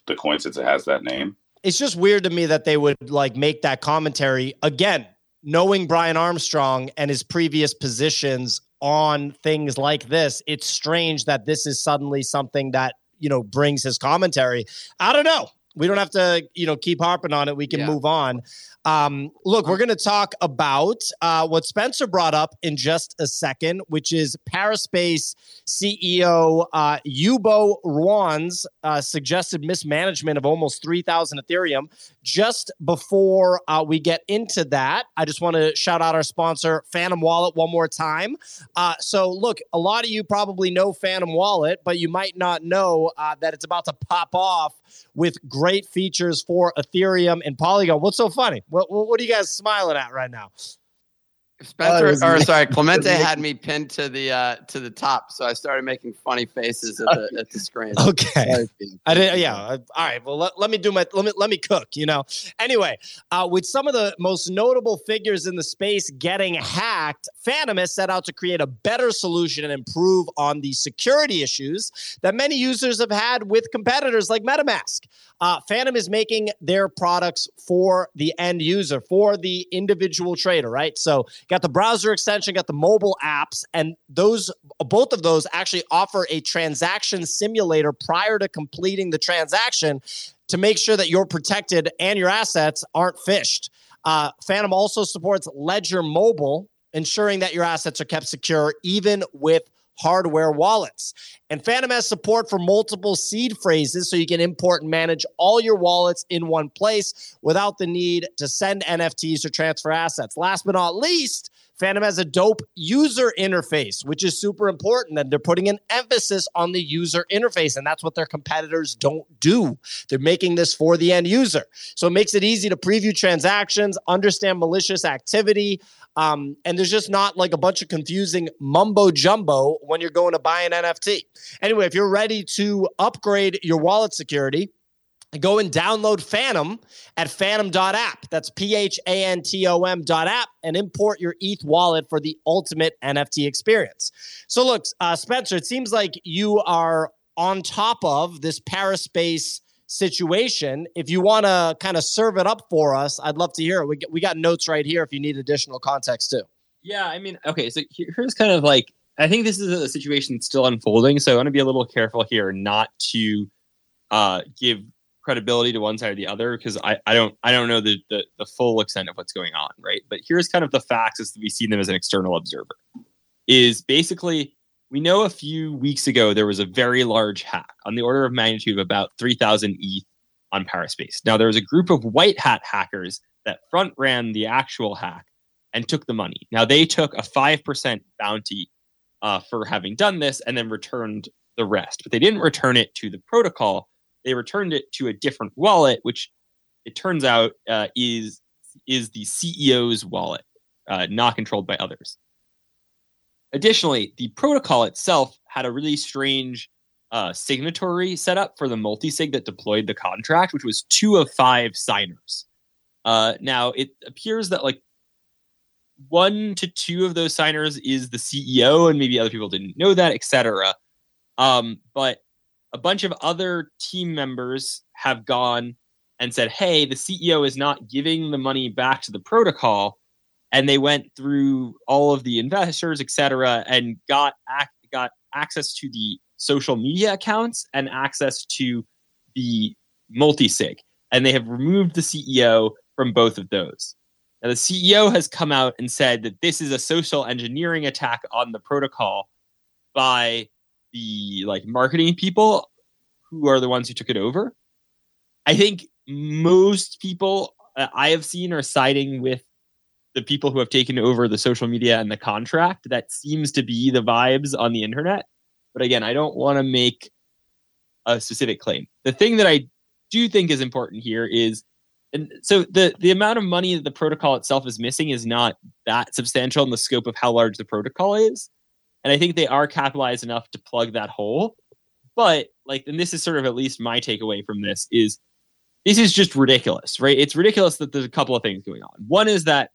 the coin since it has that name. It's just weird to me that they would like make that commentary again, knowing Brian Armstrong and his previous positions on things like this. It's strange that this is suddenly something that you know brings his commentary. I don't know. We don't have to, you know, keep harping on it. We can yeah. move on. Um, look, we're going to talk about uh, what Spencer brought up in just a second, which is Paraspace CEO uh, Yubo Ruan's uh, suggested mismanagement of almost 3,000 Ethereum. Just before uh, we get into that, I just want to shout out our sponsor, Phantom Wallet, one more time. Uh, so, look, a lot of you probably know Phantom Wallet, but you might not know uh, that it's about to pop off with great features for Ethereum and Polygon. What's so funny? What, what are you guys smiling at right now? Spencer, oh, or sorry, Clemente had me pinned to the uh, to the top, so I started making funny faces at the at the screen. *laughs* Okay, I did. Yeah. All right. Well, let, let me do my let me let me cook. You know. Anyway, uh, with some of the most notable figures in the space getting hacked, Phantom has set out to create a better solution and improve on the security issues that many users have had with competitors like MetaMask. Uh, Phantom is making their products for the end user, for the individual trader, right? So, got the browser extension, got the mobile apps, and those both of those actually offer a transaction simulator prior to completing the transaction to make sure that you're protected and your assets aren't phished. Uh, Phantom also supports Ledger Mobile, ensuring that your assets are kept secure even with hardware wallets. And Phantom has support for multiple seed phrases so you can import and manage all your wallets in one place without the need to send NFTs or transfer assets. Last but not least, Phantom has a dope user interface, which is super important. And they're putting an emphasis on the user interface. And that's what their competitors don't do. They're making this for the end user. So it makes it easy to preview transactions, understand malicious activity, um, and there's just not like a bunch of confusing mumbo jumbo when you're going to buy an NFT. Anyway, if you're ready to upgrade your wallet security, go and download Phantom at phantom.app. That's P H A N T O M dot app and import your ETH wallet for the ultimate NFT experience. So, look, uh, Spencer, it seems like you are on top of this Paraspace situation. If you want to kind of serve it up for us, I'd love to hear it. We, g- we got notes right here if you need additional context too. Yeah, I mean, okay, so here's kind of like I think this is a situation still unfolding, so I want to be a little careful here not to uh, give credibility to one side or the other because I, I don't I don't know the, the the full extent of what's going on, right? But here's kind of the facts as we see them as an external observer. Is basically we know a few weeks ago there was a very large hack on the order of magnitude of about 3,000 ETH on Paraspace. Now there was a group of white hat hackers that front ran the actual hack and took the money. Now they took a 5% bounty uh, for having done this and then returned the rest. But they didn't return it to the protocol. They returned it to a different wallet, which it turns out uh, is is the CEO's wallet, uh, not controlled by others. Additionally, the protocol itself had a really strange uh, signatory setup for the multisig that deployed the contract, which was two of five signers. Uh, now it appears that like one to two of those signers is the CEO, and maybe other people didn't know that, etc. Um, but a bunch of other team members have gone and said, "Hey, the CEO is not giving the money back to the protocol," and they went through all of the investors, etc., and got ac- got access to the social media accounts and access to the multisig, and they have removed the CEO from both of those. Now, the CEO has come out and said that this is a social engineering attack on the protocol by the like marketing people who are the ones who took it over. I think most people uh, I have seen are siding with the people who have taken over the social media and the contract. That seems to be the vibes on the internet. But again, I don't want to make a specific claim. The thing that I do think is important here is and so the the amount of money that the protocol itself is missing is not that substantial in the scope of how large the protocol is and i think they are capitalized enough to plug that hole but like and this is sort of at least my takeaway from this is this is just ridiculous right it's ridiculous that there's a couple of things going on one is that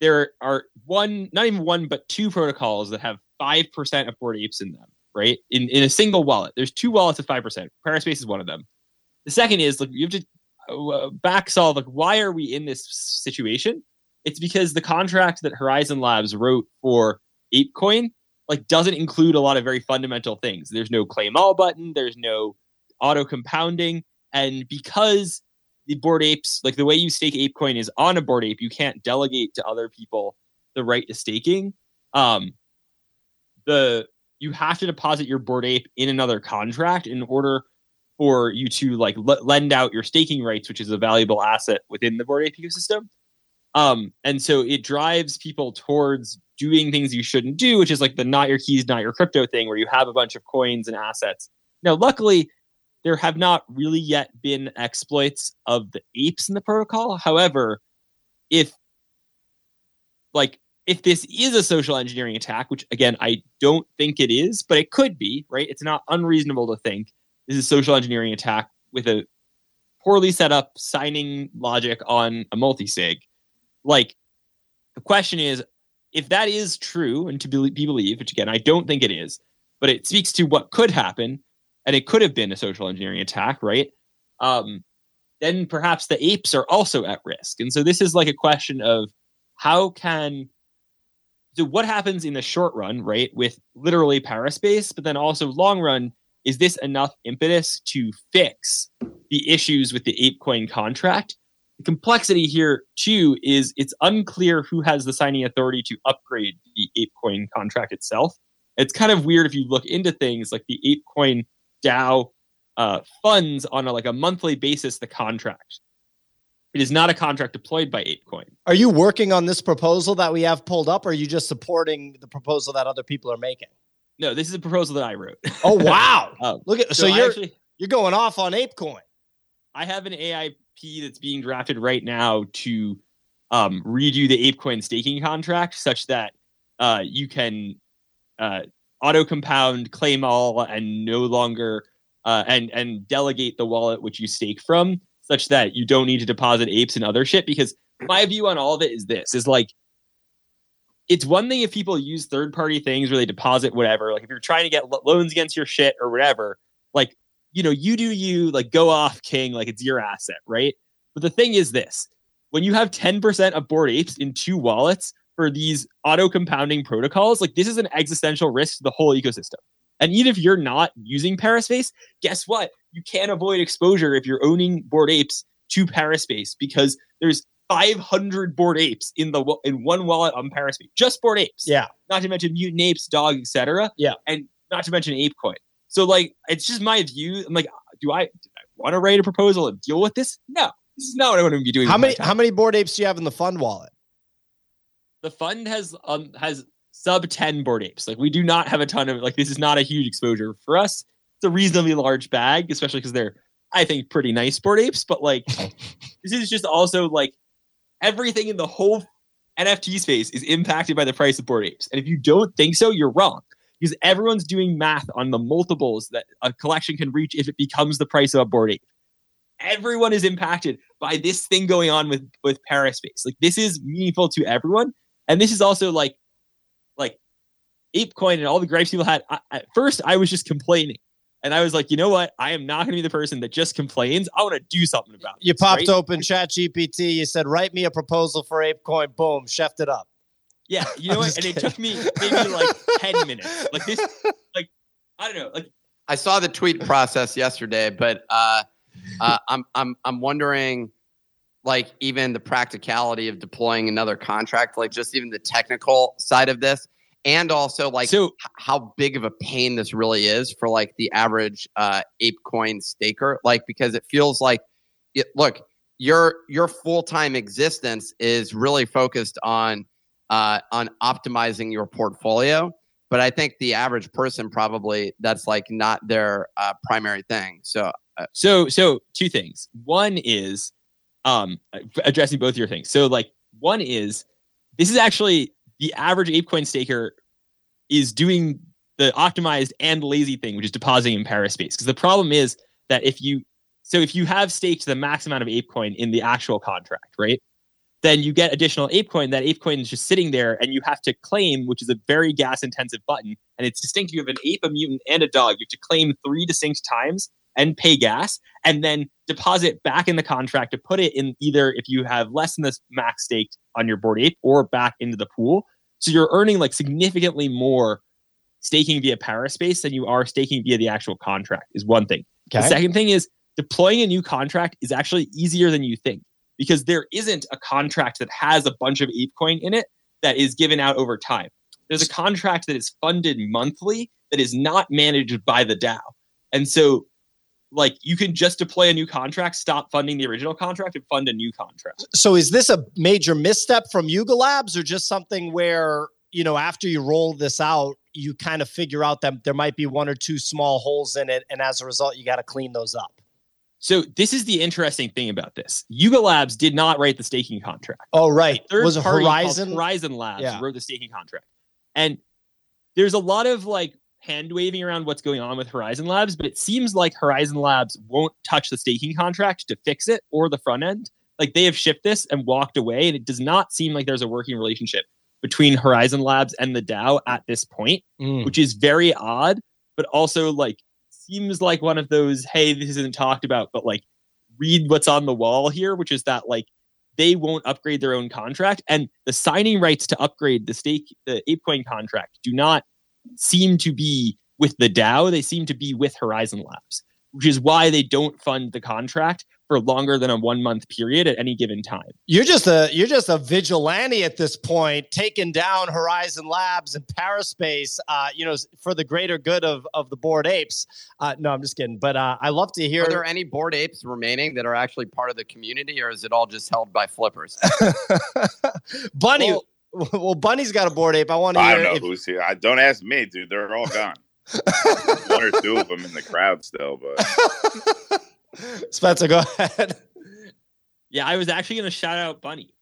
there are one not even one but two protocols that have 5% of bored apes in them right? In, in a single wallet. There's two wallets of 5% paraspace is one of them. The second is like you have to uh, back solve like why are we in this situation? It's because the contract that horizon labs wrote for apecoin like doesn't include a lot of very fundamental things. There's no claim all button. There's no auto compounding. And because the bored apes like the way you stake apecoin is on a bored ape you can't delegate to other people the right to staking um the you have to deposit your bored ape in another contract in order for you to like l- lend out your staking rights, which is a valuable asset within the bored Ape ecosystem. Um, and so it drives people towards doing things you shouldn't do, which is like the not your keys, not your crypto thing, where you have a bunch of coins and assets. Now, luckily, there have not really yet been exploits of the apes in the protocol. However, if like if this is a social engineering attack, which again I don't think it is, but it could be, right? It's not unreasonable to think this is a social engineering attack with a poorly set up signing logic on a multi-sig. Like the question is, if that is true and to be, be believed, which again I don't think it is, but it speaks to what could happen, and it could have been a social engineering attack, right? Um, then perhaps the apes are also at risk, and so this is like a question of how can so what happens in the short run, right, with literally paraspace, but then also long run, is this enough impetus to fix the issues with the ApeCoin contract? The complexity here too is it's unclear who has the signing authority to upgrade the ApeCoin contract itself. It's kind of weird if you look into things like the ApeCoin DAO uh, funds on a, like a monthly basis the contract. It is not a contract deployed by ApeCoin. Are you working on this proposal that we have pulled up, or are you just supporting the proposal that other people are making? No, this is a proposal that I wrote. Oh *laughs* wow! Um, Look at so, I you're actually, you're going off on ApeCoin. I have an AIP that's being drafted right now to um, redo the ApeCoin staking contract such that uh, you can uh, auto compound, claim all, and no longer uh, and and delegate the wallet which you stake from, such that you don't need to deposit apes and other shit. Because my view on all of it is this: is like it's one thing if people use third party things where they deposit whatever. Like if you're trying to get lo- loans against your shit or whatever, like you know, you do you, like go off king, like it's your asset, right? But the thing is this when you have 10% of bored apes in two wallets for these auto compounding protocols, like this is an existential risk to the whole ecosystem. And even if you're not using Paraspace, guess what? You can't avoid exposure if you're owning bored apes to Paraspace because there's 500 bored apes in the in one wallet on Paraspace, just bored apes. Yeah. Not to mention mutant apes, dog, etc. Yeah. And not to mention ApeCoin. So like, it's just my view. I'm like, do I, do I want to write a proposal and deal with this? No, this is not what I want to be doing. How many how many bored apes do you have in the fund wallet? The fund has um has sub 10 bored apes. Like we do not have a ton of like this is not a huge exposure for us. It's a reasonably large bag especially because they're i think pretty nice bored apes but like *laughs* this is just also like everything in the whole nft space is impacted by the price of bored apes. And if you don't think so you're wrong because everyone's doing math on the multiples that a collection can reach if it becomes the price of a bored ape. Everyone is impacted by this thing going on with with Paraspace. Like this is meaningful to everyone, and this is also like like ApeCoin and all the gripes people had. I, at first, I was just complaining, and I was like, you know what? I am not going to be the person that just complains. I want to do something about it. You popped right? open Chat GPT. You said, "Write me a proposal for ApeCoin." Boom, chefed it up. Yeah, you know what? just And it took me maybe like ten minutes. Like this, like I don't know. Like I saw the tweet process yesterday, but uh, uh, I'm I'm I'm wondering, like even the practicality of deploying another contract, like just even the technical side of this, and also like so. how big of a pain this really is for like the average uh, ApeCoin staker, like because it feels like, it, look, your your full time existence is really focused on uh, on optimizing your portfolio but I think the average person probably that's like not their uh, primary thing. So So so two things. One is um addressing both your things. So like one is this is actually the average ApeCoin staker is doing the optimized and lazy thing, which is depositing in Paraspace. Because the problem is that if you so if you have staked the max amount of ApeCoin in the actual contract, right? Then you get additional ApeCoin. That ApeCoin is just sitting there, and you have to claim, which is a very gas-intensive button, and it's distinct. You have an ape, a mutant, and a dog. You have to claim three distinct times and pay gas, and then deposit back in the contract to put it in either if you have less than this max staked on your board ape or back into the pool. So you're earning like significantly more staking via Paraspace than you are staking via the actual contract. Is one thing. The second thing is deploying a new contract is actually easier than you think because there isn't a contract that has a bunch of ApeCoin in it that is given out over time. There's a contract that is funded monthly that is not managed by the DAO. And so, like, you can just deploy a new contract, stop funding the original contract, and fund a new contract. So is this a major misstep from Yuga Labs or just something where, you know, after you roll this out, you kind of figure out that there might be one or two small holes in it. And as a result, you got to clean those up. So, this is the interesting thing about this Yuga Labs did not write the staking contract. Oh, right. third Was Horizon? Horizon Labs Yeah. wrote the staking contract. And there's a lot of like hand waving around what's going on with Horizon Labs, but it seems like Horizon Labs won't touch the staking contract to fix it or the front end. Like they have shipped this and walked away, and it does not seem like there's a working relationship between Horizon Labs and the DAO at this point, Mm. which is very odd, but also like seems like one of those, hey, this isn't talked about, but like read what's on the wall here, which is that like they won't upgrade their own contract and the signing rights to upgrade the stake the apecoin contract do not seem to be with the dao they seem to be with horizon labs which is why they don't fund the contract for longer than a one month period at any given time You're just a you're just a vigilante at this point, taking down Horizon Labs and Paraspace, uh, you know, for the greater good of of the bored apes. Uh, no, I'm just kidding. But uh, I love to hear. are there any bored apes remaining that are actually part of the community, or is it all just held by flippers? *laughs* Bunny. Well- *laughs* Well, Bunny's got a bored ape. I want to I don't know if, who's here. I don't ask me, dude. They're all gone. *laughs* One or two of them in the crowd still, but *laughs* Spencer, go ahead. yeah i was actually going to shout out bunny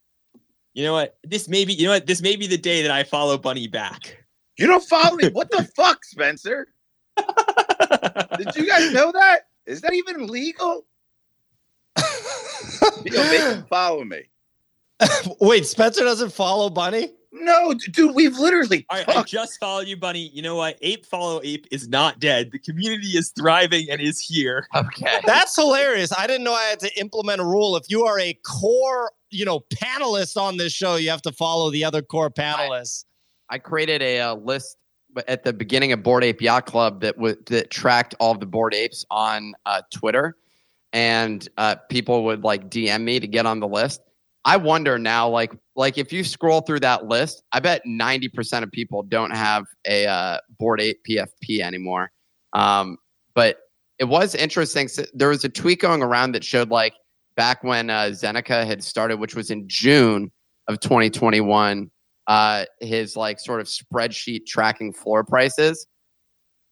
you know what this may be you know what this may be the day that i follow bunny back you don't follow me. What the fuck, Spencer? Did you guys know that? Is that even legal? Yo, make him follow me. *laughs* Wait, Spencer doesn't follow Bunny? No, dude, we've literally All right, I just followed you, Bunny. You know what? Ape follow ape is not dead. The community is thriving and is here. Okay. That's hilarious. I didn't know I had to implement a rule. If you are a core, you know, panelist on this show, you have to follow the other core panelists. I created a, uh list at the beginning of Bored Ape Yacht Club that w- that tracked all of the bored apes on uh, Twitter, and uh, people would like DM me to get on the list. I wonder now, like like if you scroll through that list, I bet ninety percent of people don't have a uh, Bored Ape PFP anymore. Um, but it was interesting. So there was a tweet going around that showed like back when uh, Zeneca had started, which was in June of 2021 uh, his like sort of spreadsheet tracking floor prices.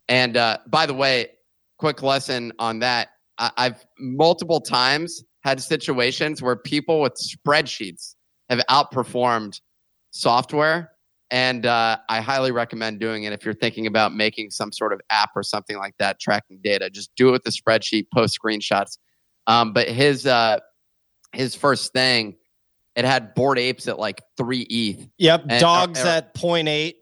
And uh, by the way, quick lesson on that: I- I've multiple times had situations where people with spreadsheets have outperformed software, and uh, I highly recommend doing it if you're thinking about making some sort of app or something like that tracking data. Just do it with the spreadsheet, post screenshots. Um, but his uh, his first thing, it had bored apes at like three ETH. Yep. And- dogs uh, at point eight.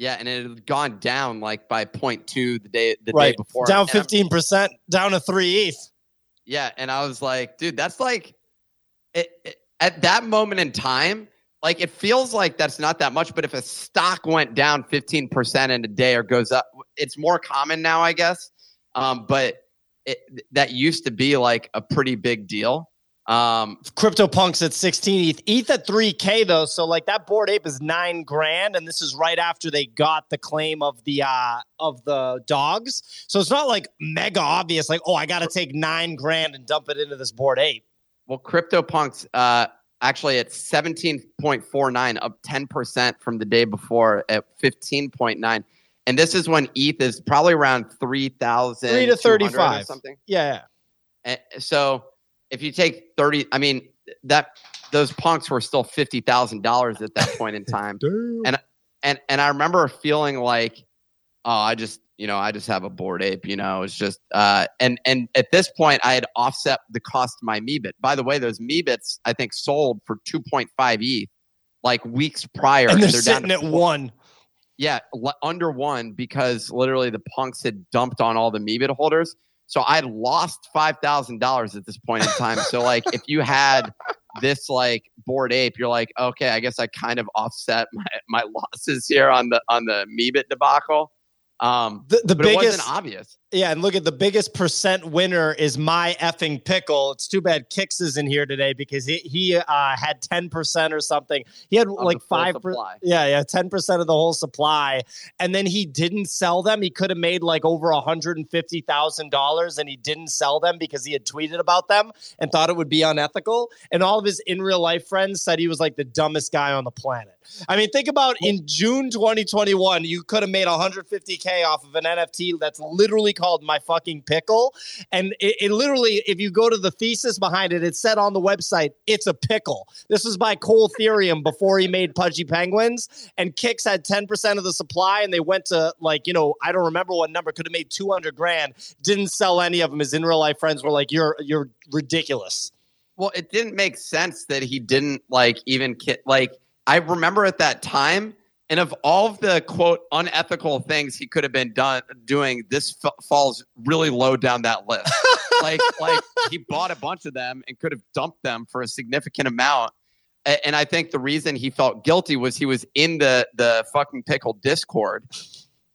Yeah, and it had gone down like by 0.2 the day the Right. day before. Down 15%, down to three ETH. Yeah, and I was like, dude, that's like it, it- at that moment in time, like it feels like that's not that much, but if a stock went down 15% in a day or goes up, it's more common now, I guess. Um, but it, that used to be like a pretty big deal. Um, CryptoPunks at 16 ETH. ETH at 3K though. So like that bored ape is nine grand, and this is right after they got the claim of the uh of the dogs. So it's not like mega obvious, like, oh, I gotta take nine grand and dump it into this bored ape. Well, CryptoPunks uh, actually at 17.49, up 10% from the day before at 15.9. And this is when ETH is probably around 3,000 Three to 35. or something. Yeah. And so if you take 30, I mean, that those punks were still $50,000 at that point in *laughs* time. and and and I remember feeling like, oh, I just you know I just have a bored ape. You know, it's just uh, and and at this point I had offset the cost of my Meebit. By the way, those Meebits I think sold for two point five ETH like weeks prior. And they're, down sitting to at four- one. yeah, l- under one because literally the punks had dumped on all the Meebit holders. So I'd lost five thousand dollars at this point in time. so like if you had this like bored ape, you're like, okay, I guess I kind of offset my, my losses here on the on the Meebit debacle. Um, The, the biggest wasn't obvious. Yeah, and look at the biggest percent winner is my effing pickle. It's too bad Kix is in here today because he he uh, had ten percent or something. He had Of like five. supply. Yeah, yeah, ten percent of the whole supply, and then he didn't sell them. He could have made like over a hundred and fifty thousand dollars, and he didn't sell them because he had tweeted about them and thought it would be unethical. And all of his in real life friends said he was like the dumbest guy on the planet. I mean, think about in June 2021, you could have made 150k off of an NFT that's literally called my fucking pickle, and it, it literally, if you go to the thesis behind it, it said on the website, it's a pickle. This was by Cole Thereum before he made Pudgy Penguins, and Kicks had 10% of the supply, and they went to like, you know, I don't remember what number, could have made 200 grand, didn't sell any of them. His in real life friends were like, you're you're ridiculous. Well, it didn't make sense that he didn't like even ki- like. I remember at that time, and of all of the quote unethical things he could have been done doing, this f- falls really low down that list. *laughs* like, like he bought a bunch of them and could have dumped them for a significant amount. A- And I think the reason he felt guilty was he was in the the fucking pickle Discord,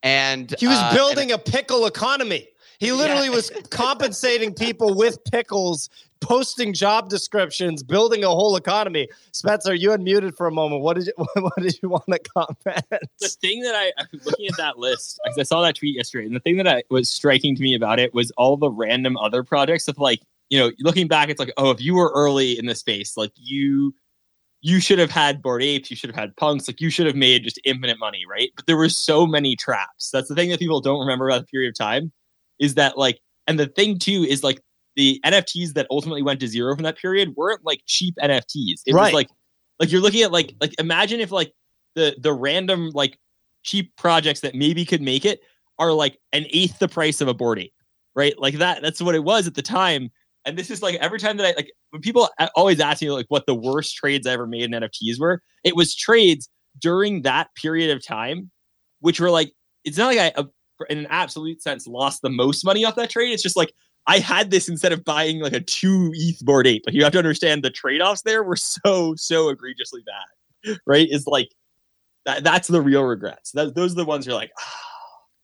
and He was uh, and- building a pickle economy. He literally was compensating people with pickles, posting job descriptions, building a whole economy. Spencer, you unmuted for a moment. What did you *laughs* what did you want to comment? the thing that I, looking at that list, I saw that tweet yesterday, and the thing that I, was striking to me about it was all the random other projects of like, you know, looking back, it's like, oh, if you were early in the space, like you, you should have had bored apes, you should have had punks, like you should have made just infinite money, right? But there were so many traps. That's the thing that people don't remember about the period of time, is that like, and the thing too is like the NFTs that ultimately went to zero from that period weren't like cheap NFTs. It Right. was like, like you're looking at like, like imagine if like the the random like cheap projects that maybe could make it are like an eighth the price of a bored ape, right? Like that. That's what it was at the time. And this is like every time that I like when people always ask me like what the worst trades I ever made in NFTs were, it was trades during that period of time, which were like, it's not like I, uh, in an absolute sense, lost the most money off that trade. It's just like I had this instead of buying like a two ETH bored ape. Like you have to understand the trade offs there were so so egregiously bad, right? Is like that, that's the real regrets. That, those are the ones you're like. Ah.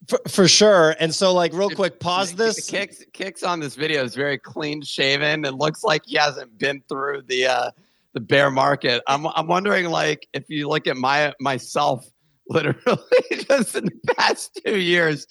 For, for sure. And so, like, real quick, pause this. Kicks kicks on this video is very clean shaven. It looks like he hasn't been through the uh, the bear market. I'm I'm wondering like if you look at my myself *laughs* literally *laughs* just in the past two years,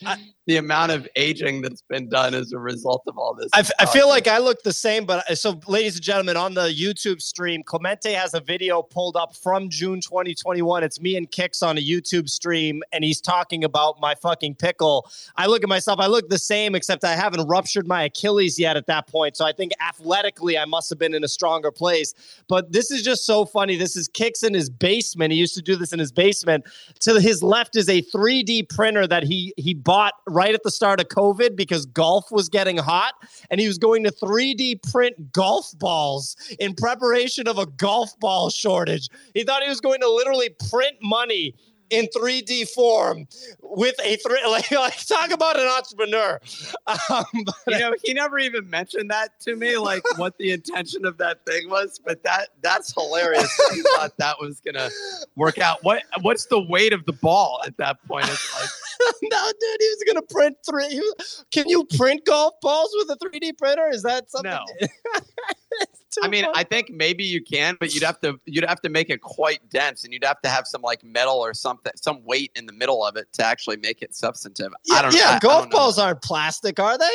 the amount of aging that's been done as a result of all this. I, f- I feel like I look the same, but uh, so, ladies and gentlemen, on the YouTube stream, Clemente has a video pulled up from June 2021. It's me and Kicks on a YouTube stream, and he's talking about my fucking pickle. I look at myself, I look the same, except I haven't ruptured my Achilles yet at that point. So I think athletically, I must have been in a stronger place. But this is just so funny. This is Kicks in his basement. He used to do this in his basement. To his left is a 3D printer that he he bought right at the start of COVID because golf was getting hot, and he was going to 3D print golf balls in preparation of a golf ball shortage. He thought he was going to literally print money in 3D form with a three *laughs* like, like talk about an entrepreneur. *laughs* Um, you know, he never even mentioned that to me, like what the intention of that thing was. But that that's hilarious. he thought that was gonna work out. What what's the weight of the ball at that point? It's like *laughs* no, dude, he was gonna print three. was- Can you print golf balls with a 3D printer? Is that something? No. *laughs* I mean. I think maybe you can, but you'd have to you'd have to make it quite dense, and you'd have to have some like metal or something, some weight in the middle of it to actually make it substantive. yeah, I don't. Know. Yeah I- I golf don't know. balls aren't plastic, are they?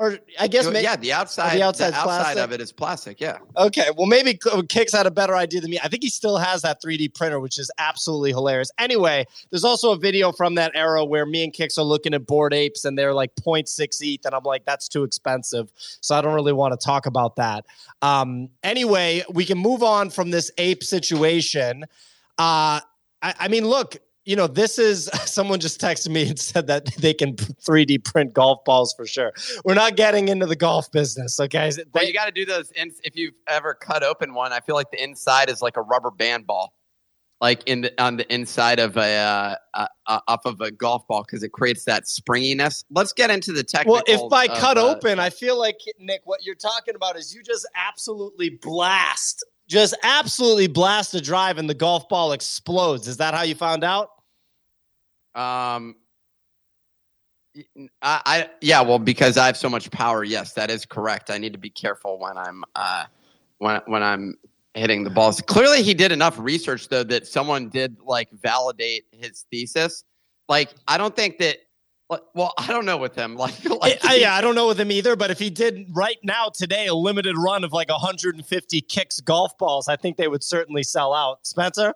Or I guess maybe. yeah, the outside, the outside's outside of it is plastic. Yeah. Okay, well, maybe Kicks had a better idea than me. I think he still has that 3D printer, which is absolutely hilarious. Anyway, there's also a video from that era where me and Kicks are looking at bored apes and they're like 0.6 ETH, and I'm like, that's too expensive. So I don't really want to talk about that. Um, anyway, we can move on from this ape situation. Uh, I, I mean, look, you know, this is *laughs* someone just texted me and said that they can 3D print golf balls for sure. We're not getting into the golf business, okay? Well, you got to do those. In, if you've ever cut open one, I feel like the inside is like a rubber band ball, like in the, on the inside of a uh, uh, uh, off of a golf ball because it creates that springiness. Let's get into the technical. Well, if by cut uh, open, I feel like Nick, what you're talking about is you just absolutely blast, just absolutely blast a drive, and the golf ball explodes. Is that how you found out? Um, I, I yeah, well, because I have so much power. Yes, that is correct. I need to be careful when I'm uh when when I'm hitting the balls. Clearly, he did enough research though that someone did like validate his thesis. Like, I don't think that. Like, Well, I don't know with him. *laughs* Like, like I, yeah, I don't know with him either, but if he did right now today a limited run of like 150 kicks golf balls, I think they would certainly sell out. Spencer,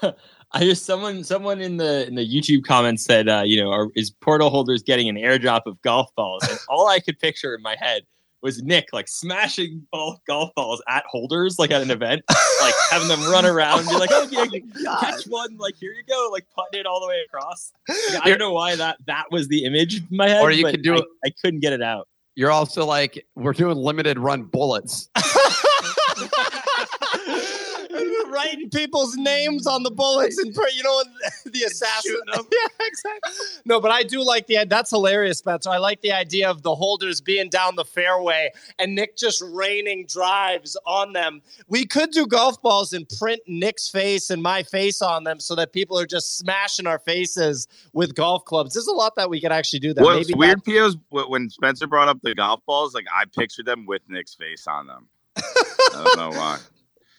*laughs* I just someone someone in the in the YouTube comments said, uh, you know, are, is portal holders getting an airdrop of golf balls? And all I could picture in my head was Nick like smashing ball, golf balls at holders like at an event, like having them run around and be like, *laughs* oh, yeah, catch one, like here you go, like putting it all the way across. Like, I don't know why that that was the image in my head. Or you could do I, it- I couldn't get it out. you're also like, we're doing limited run bullets. *laughs* writing people's names on the bullets and put, you know *laughs* the assassin. shooting 'em. *laughs* Yeah, exactly. No, but I do like the that's hilarious, Spencer. I like the idea of the holders being down the fairway and Nick just raining drives on them. We could do golf balls and print Nick's face and my face on them so that people are just smashing our faces with golf clubs. There's a lot that we could actually do that. What's Maybe weird, Pio's wh- when Spencer brought up the golf balls, like I pictured them with Nick's face on them. *laughs* I don't know why.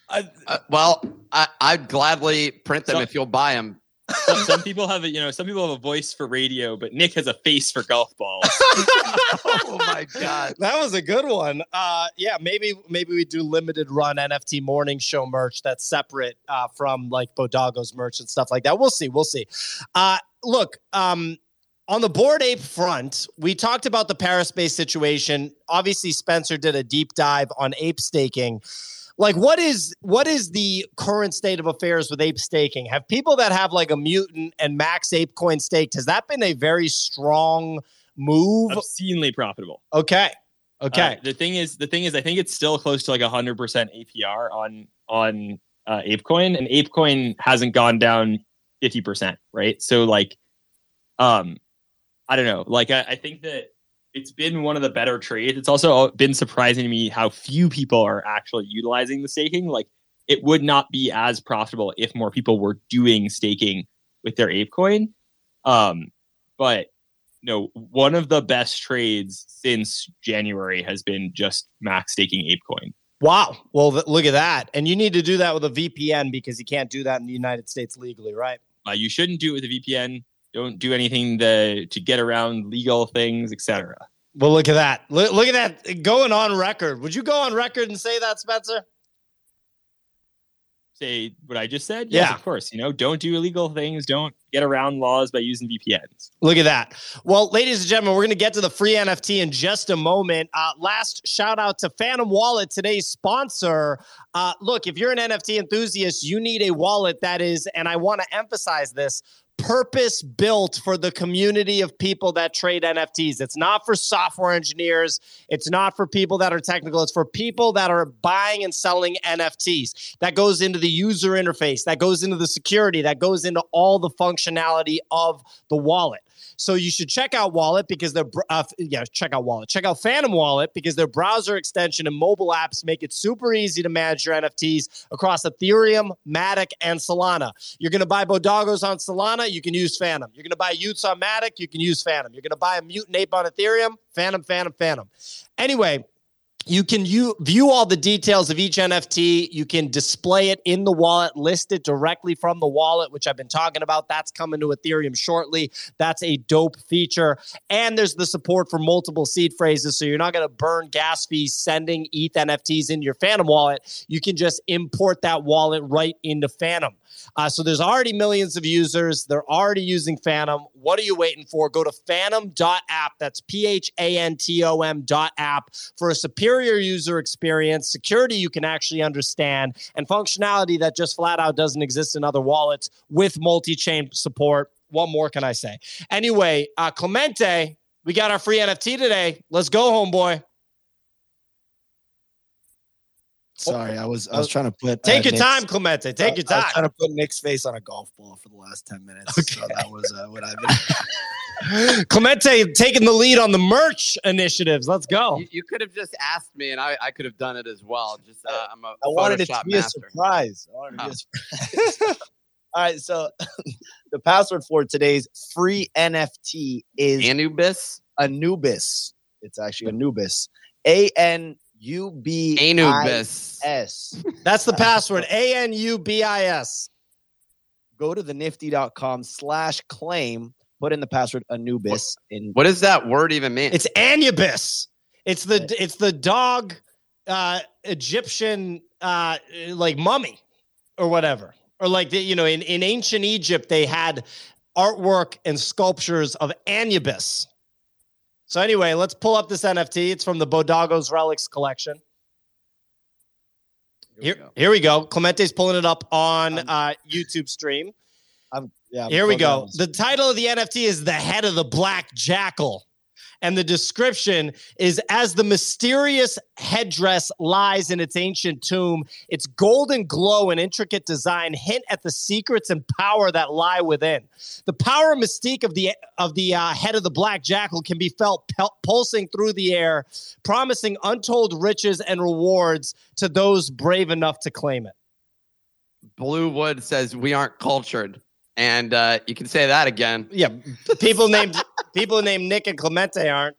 Uh, well, I, I'd gladly print them So- if you'll buy them. *laughs* Some, some people have a you know some people have a voice for radio, but Nick has a face for golf balls. *laughs* oh my god! That was a good one. Uh, yeah, maybe maybe we do limited run NFT morning show merch that's separate uh, from like Bodago's merch and stuff like that. We'll see. We'll see. Uh, look, um, on the bored ape front, we talked about the ParaSpace situation. Obviously, Spencer did a deep dive on ape staking. Like, what is what is the current state of affairs with ape staking? Have people that have like a mutant and max ape coin staked has that been a very strong move? Obscenely profitable. Okay. Okay. Uh, the thing is, the thing is, I think it's still close to like hundred percent APR on on uh, ApeCoin, and ApeCoin hasn't gone down fifty percent, right? So like, um, I don't know. Like I, I think that it's been one of the better trades. It's also been surprising to me how few people are actually utilizing the staking. Like it would not be as profitable if more people were doing staking with their ApeCoin. Um, but you know, one of the best trades since January has been just max staking ApeCoin. Wow. Well, th- look at that. And you need to do that with a VPN because you can't do that in the United States legally, right? Uh, you shouldn't do it with a VPN. Don't do anything to, to get around legal things, etc. Well, look at that. Look, look at that going on record. Would you go on record and say that, Spencer? Say what I just said? Yes, Yeah. of course. You know, don't do illegal things. Don't get around laws by using VPNs. Look at that. Well, ladies and gentlemen, we're going to get to the free NFT in just a moment. Uh, last shout out to Phantom Wallet, today's sponsor. Uh, look, if you're an NFT enthusiast, you need a wallet that is, and I want to emphasize this, purpose built for the community of people that trade NFTs. It's not for software engineers, it's not for people that are technical, it's for people that are buying and selling NFTs. That goes into the user interface, that goes into the security, that goes into all the functionality of the wallet. So you should check out Wallet because they're br- uh, yeah, check out Wallet. Check out Phantom Wallet because their browser extension and mobile apps make it super easy to manage your NFTs across Ethereum, Matic, and Solana. You're going to buy Bodoggos on Solana, you can use Phantom. You're going to buy y00ts on Matic, you can use Phantom. You're going to buy a Mutant Ape on Ethereum, Phantom, Phantom, Phantom. Anyway, you can you view all the details of each NFT. You can display it in the wallet, list it directly from the wallet, which I've been talking about. That's coming to Ethereum shortly. That's a dope feature. And there's the support for multiple seed phrases. So you're not going to burn gas fees sending ETH NFTs into your Phantom wallet. You can just import that wallet right into Phantom. Uh, so there's already millions of users. They're already using Phantom. What are you waiting for? Go to phantom.app. That's P H A N T O M dot app for a superior user experience, security you can actually understand, and functionality that just flat out doesn't exist in other wallets with multi chain support. What more can I say? Anyway, uh, Clemente, we got our free NFT today. Let's go, homeboy. Sorry, I was I was trying to put Take uh, your Nick's- time, Clemente. Take your time. I was trying to put Nick's face on a golf ball for the last ten minutes. So that was uh, what I've been. *laughs* Clemente taking the lead on the merch initiatives. Let's go. You, you could have just asked me, and I, I could have done it as well. Just uh, I'm a I wanted it to Photoshop be a surprise. I wanted it to be Oh. a surprise. *laughs* All right, so *laughs* the password for today's free NFT is Anubis, Anubis. It's actually Anubis. A N U B I Anubis. S. That's the password. A N U B I S. Go to the nifty.com slash claim, put in the password Anubis in What does that word even mean? It's Anubis. It's the it's the dog uh Egyptian uh like mummy or whatever. Or like the, you know in, in ancient Egypt they had artwork and sculptures of Anubis. So anyway, let's pull up this NFT. It's from the Bodoggos Relics collection. Here, here we go. Clemente's pulling it up on uh, YouTube stream. I'm, yeah, I'm Here we go. The title of the NFT is The Head of the Black Jackal. And the description is as the mysterious headdress lies in its ancient tomb, its golden glow and intricate design hint at the secrets and power that lie within. The power and mystique of the of the uh, head of the black jackal can be felt pel- pulsing through the air, promising untold riches and rewards to those brave enough to claim it. Blue Wood says we aren't cultured, and uh, you can say that again. Yeah, people named people named Nick and Clemente aren't.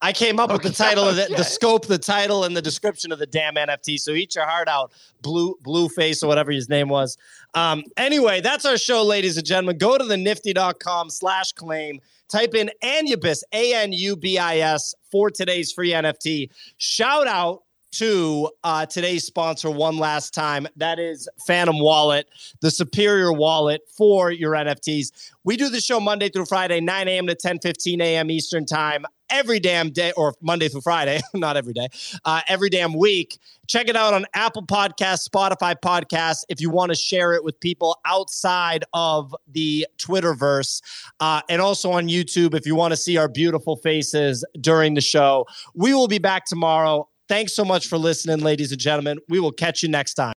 I came up with the title of the, the scope, the title, and the description of the damn NFT. So eat your heart out, blue blue face or whatever his name was. Um, anyway, that's our show, ladies and gentlemen. Go to the nifty.com slash claim. Type in Anubis, A N U B I S, for today's free NFT. Shout out to uh, today's sponsor one last time. That is Phantom Wallet, the superior wallet for your NFTs. We do the show Monday through Friday, 9 a.m. to 10 15 a.m. Eastern Time, every damn day, or Monday through Friday, *laughs* not every day, uh, every damn week. Check it out on Apple Podcasts, Spotify Podcasts, if you want to share it with people outside of the Twitterverse, uh, and also on YouTube if you want to see our beautiful faces during the show. We will be back tomorrow. Thanks so much for listening, ladies and gentlemen. We will catch you next time.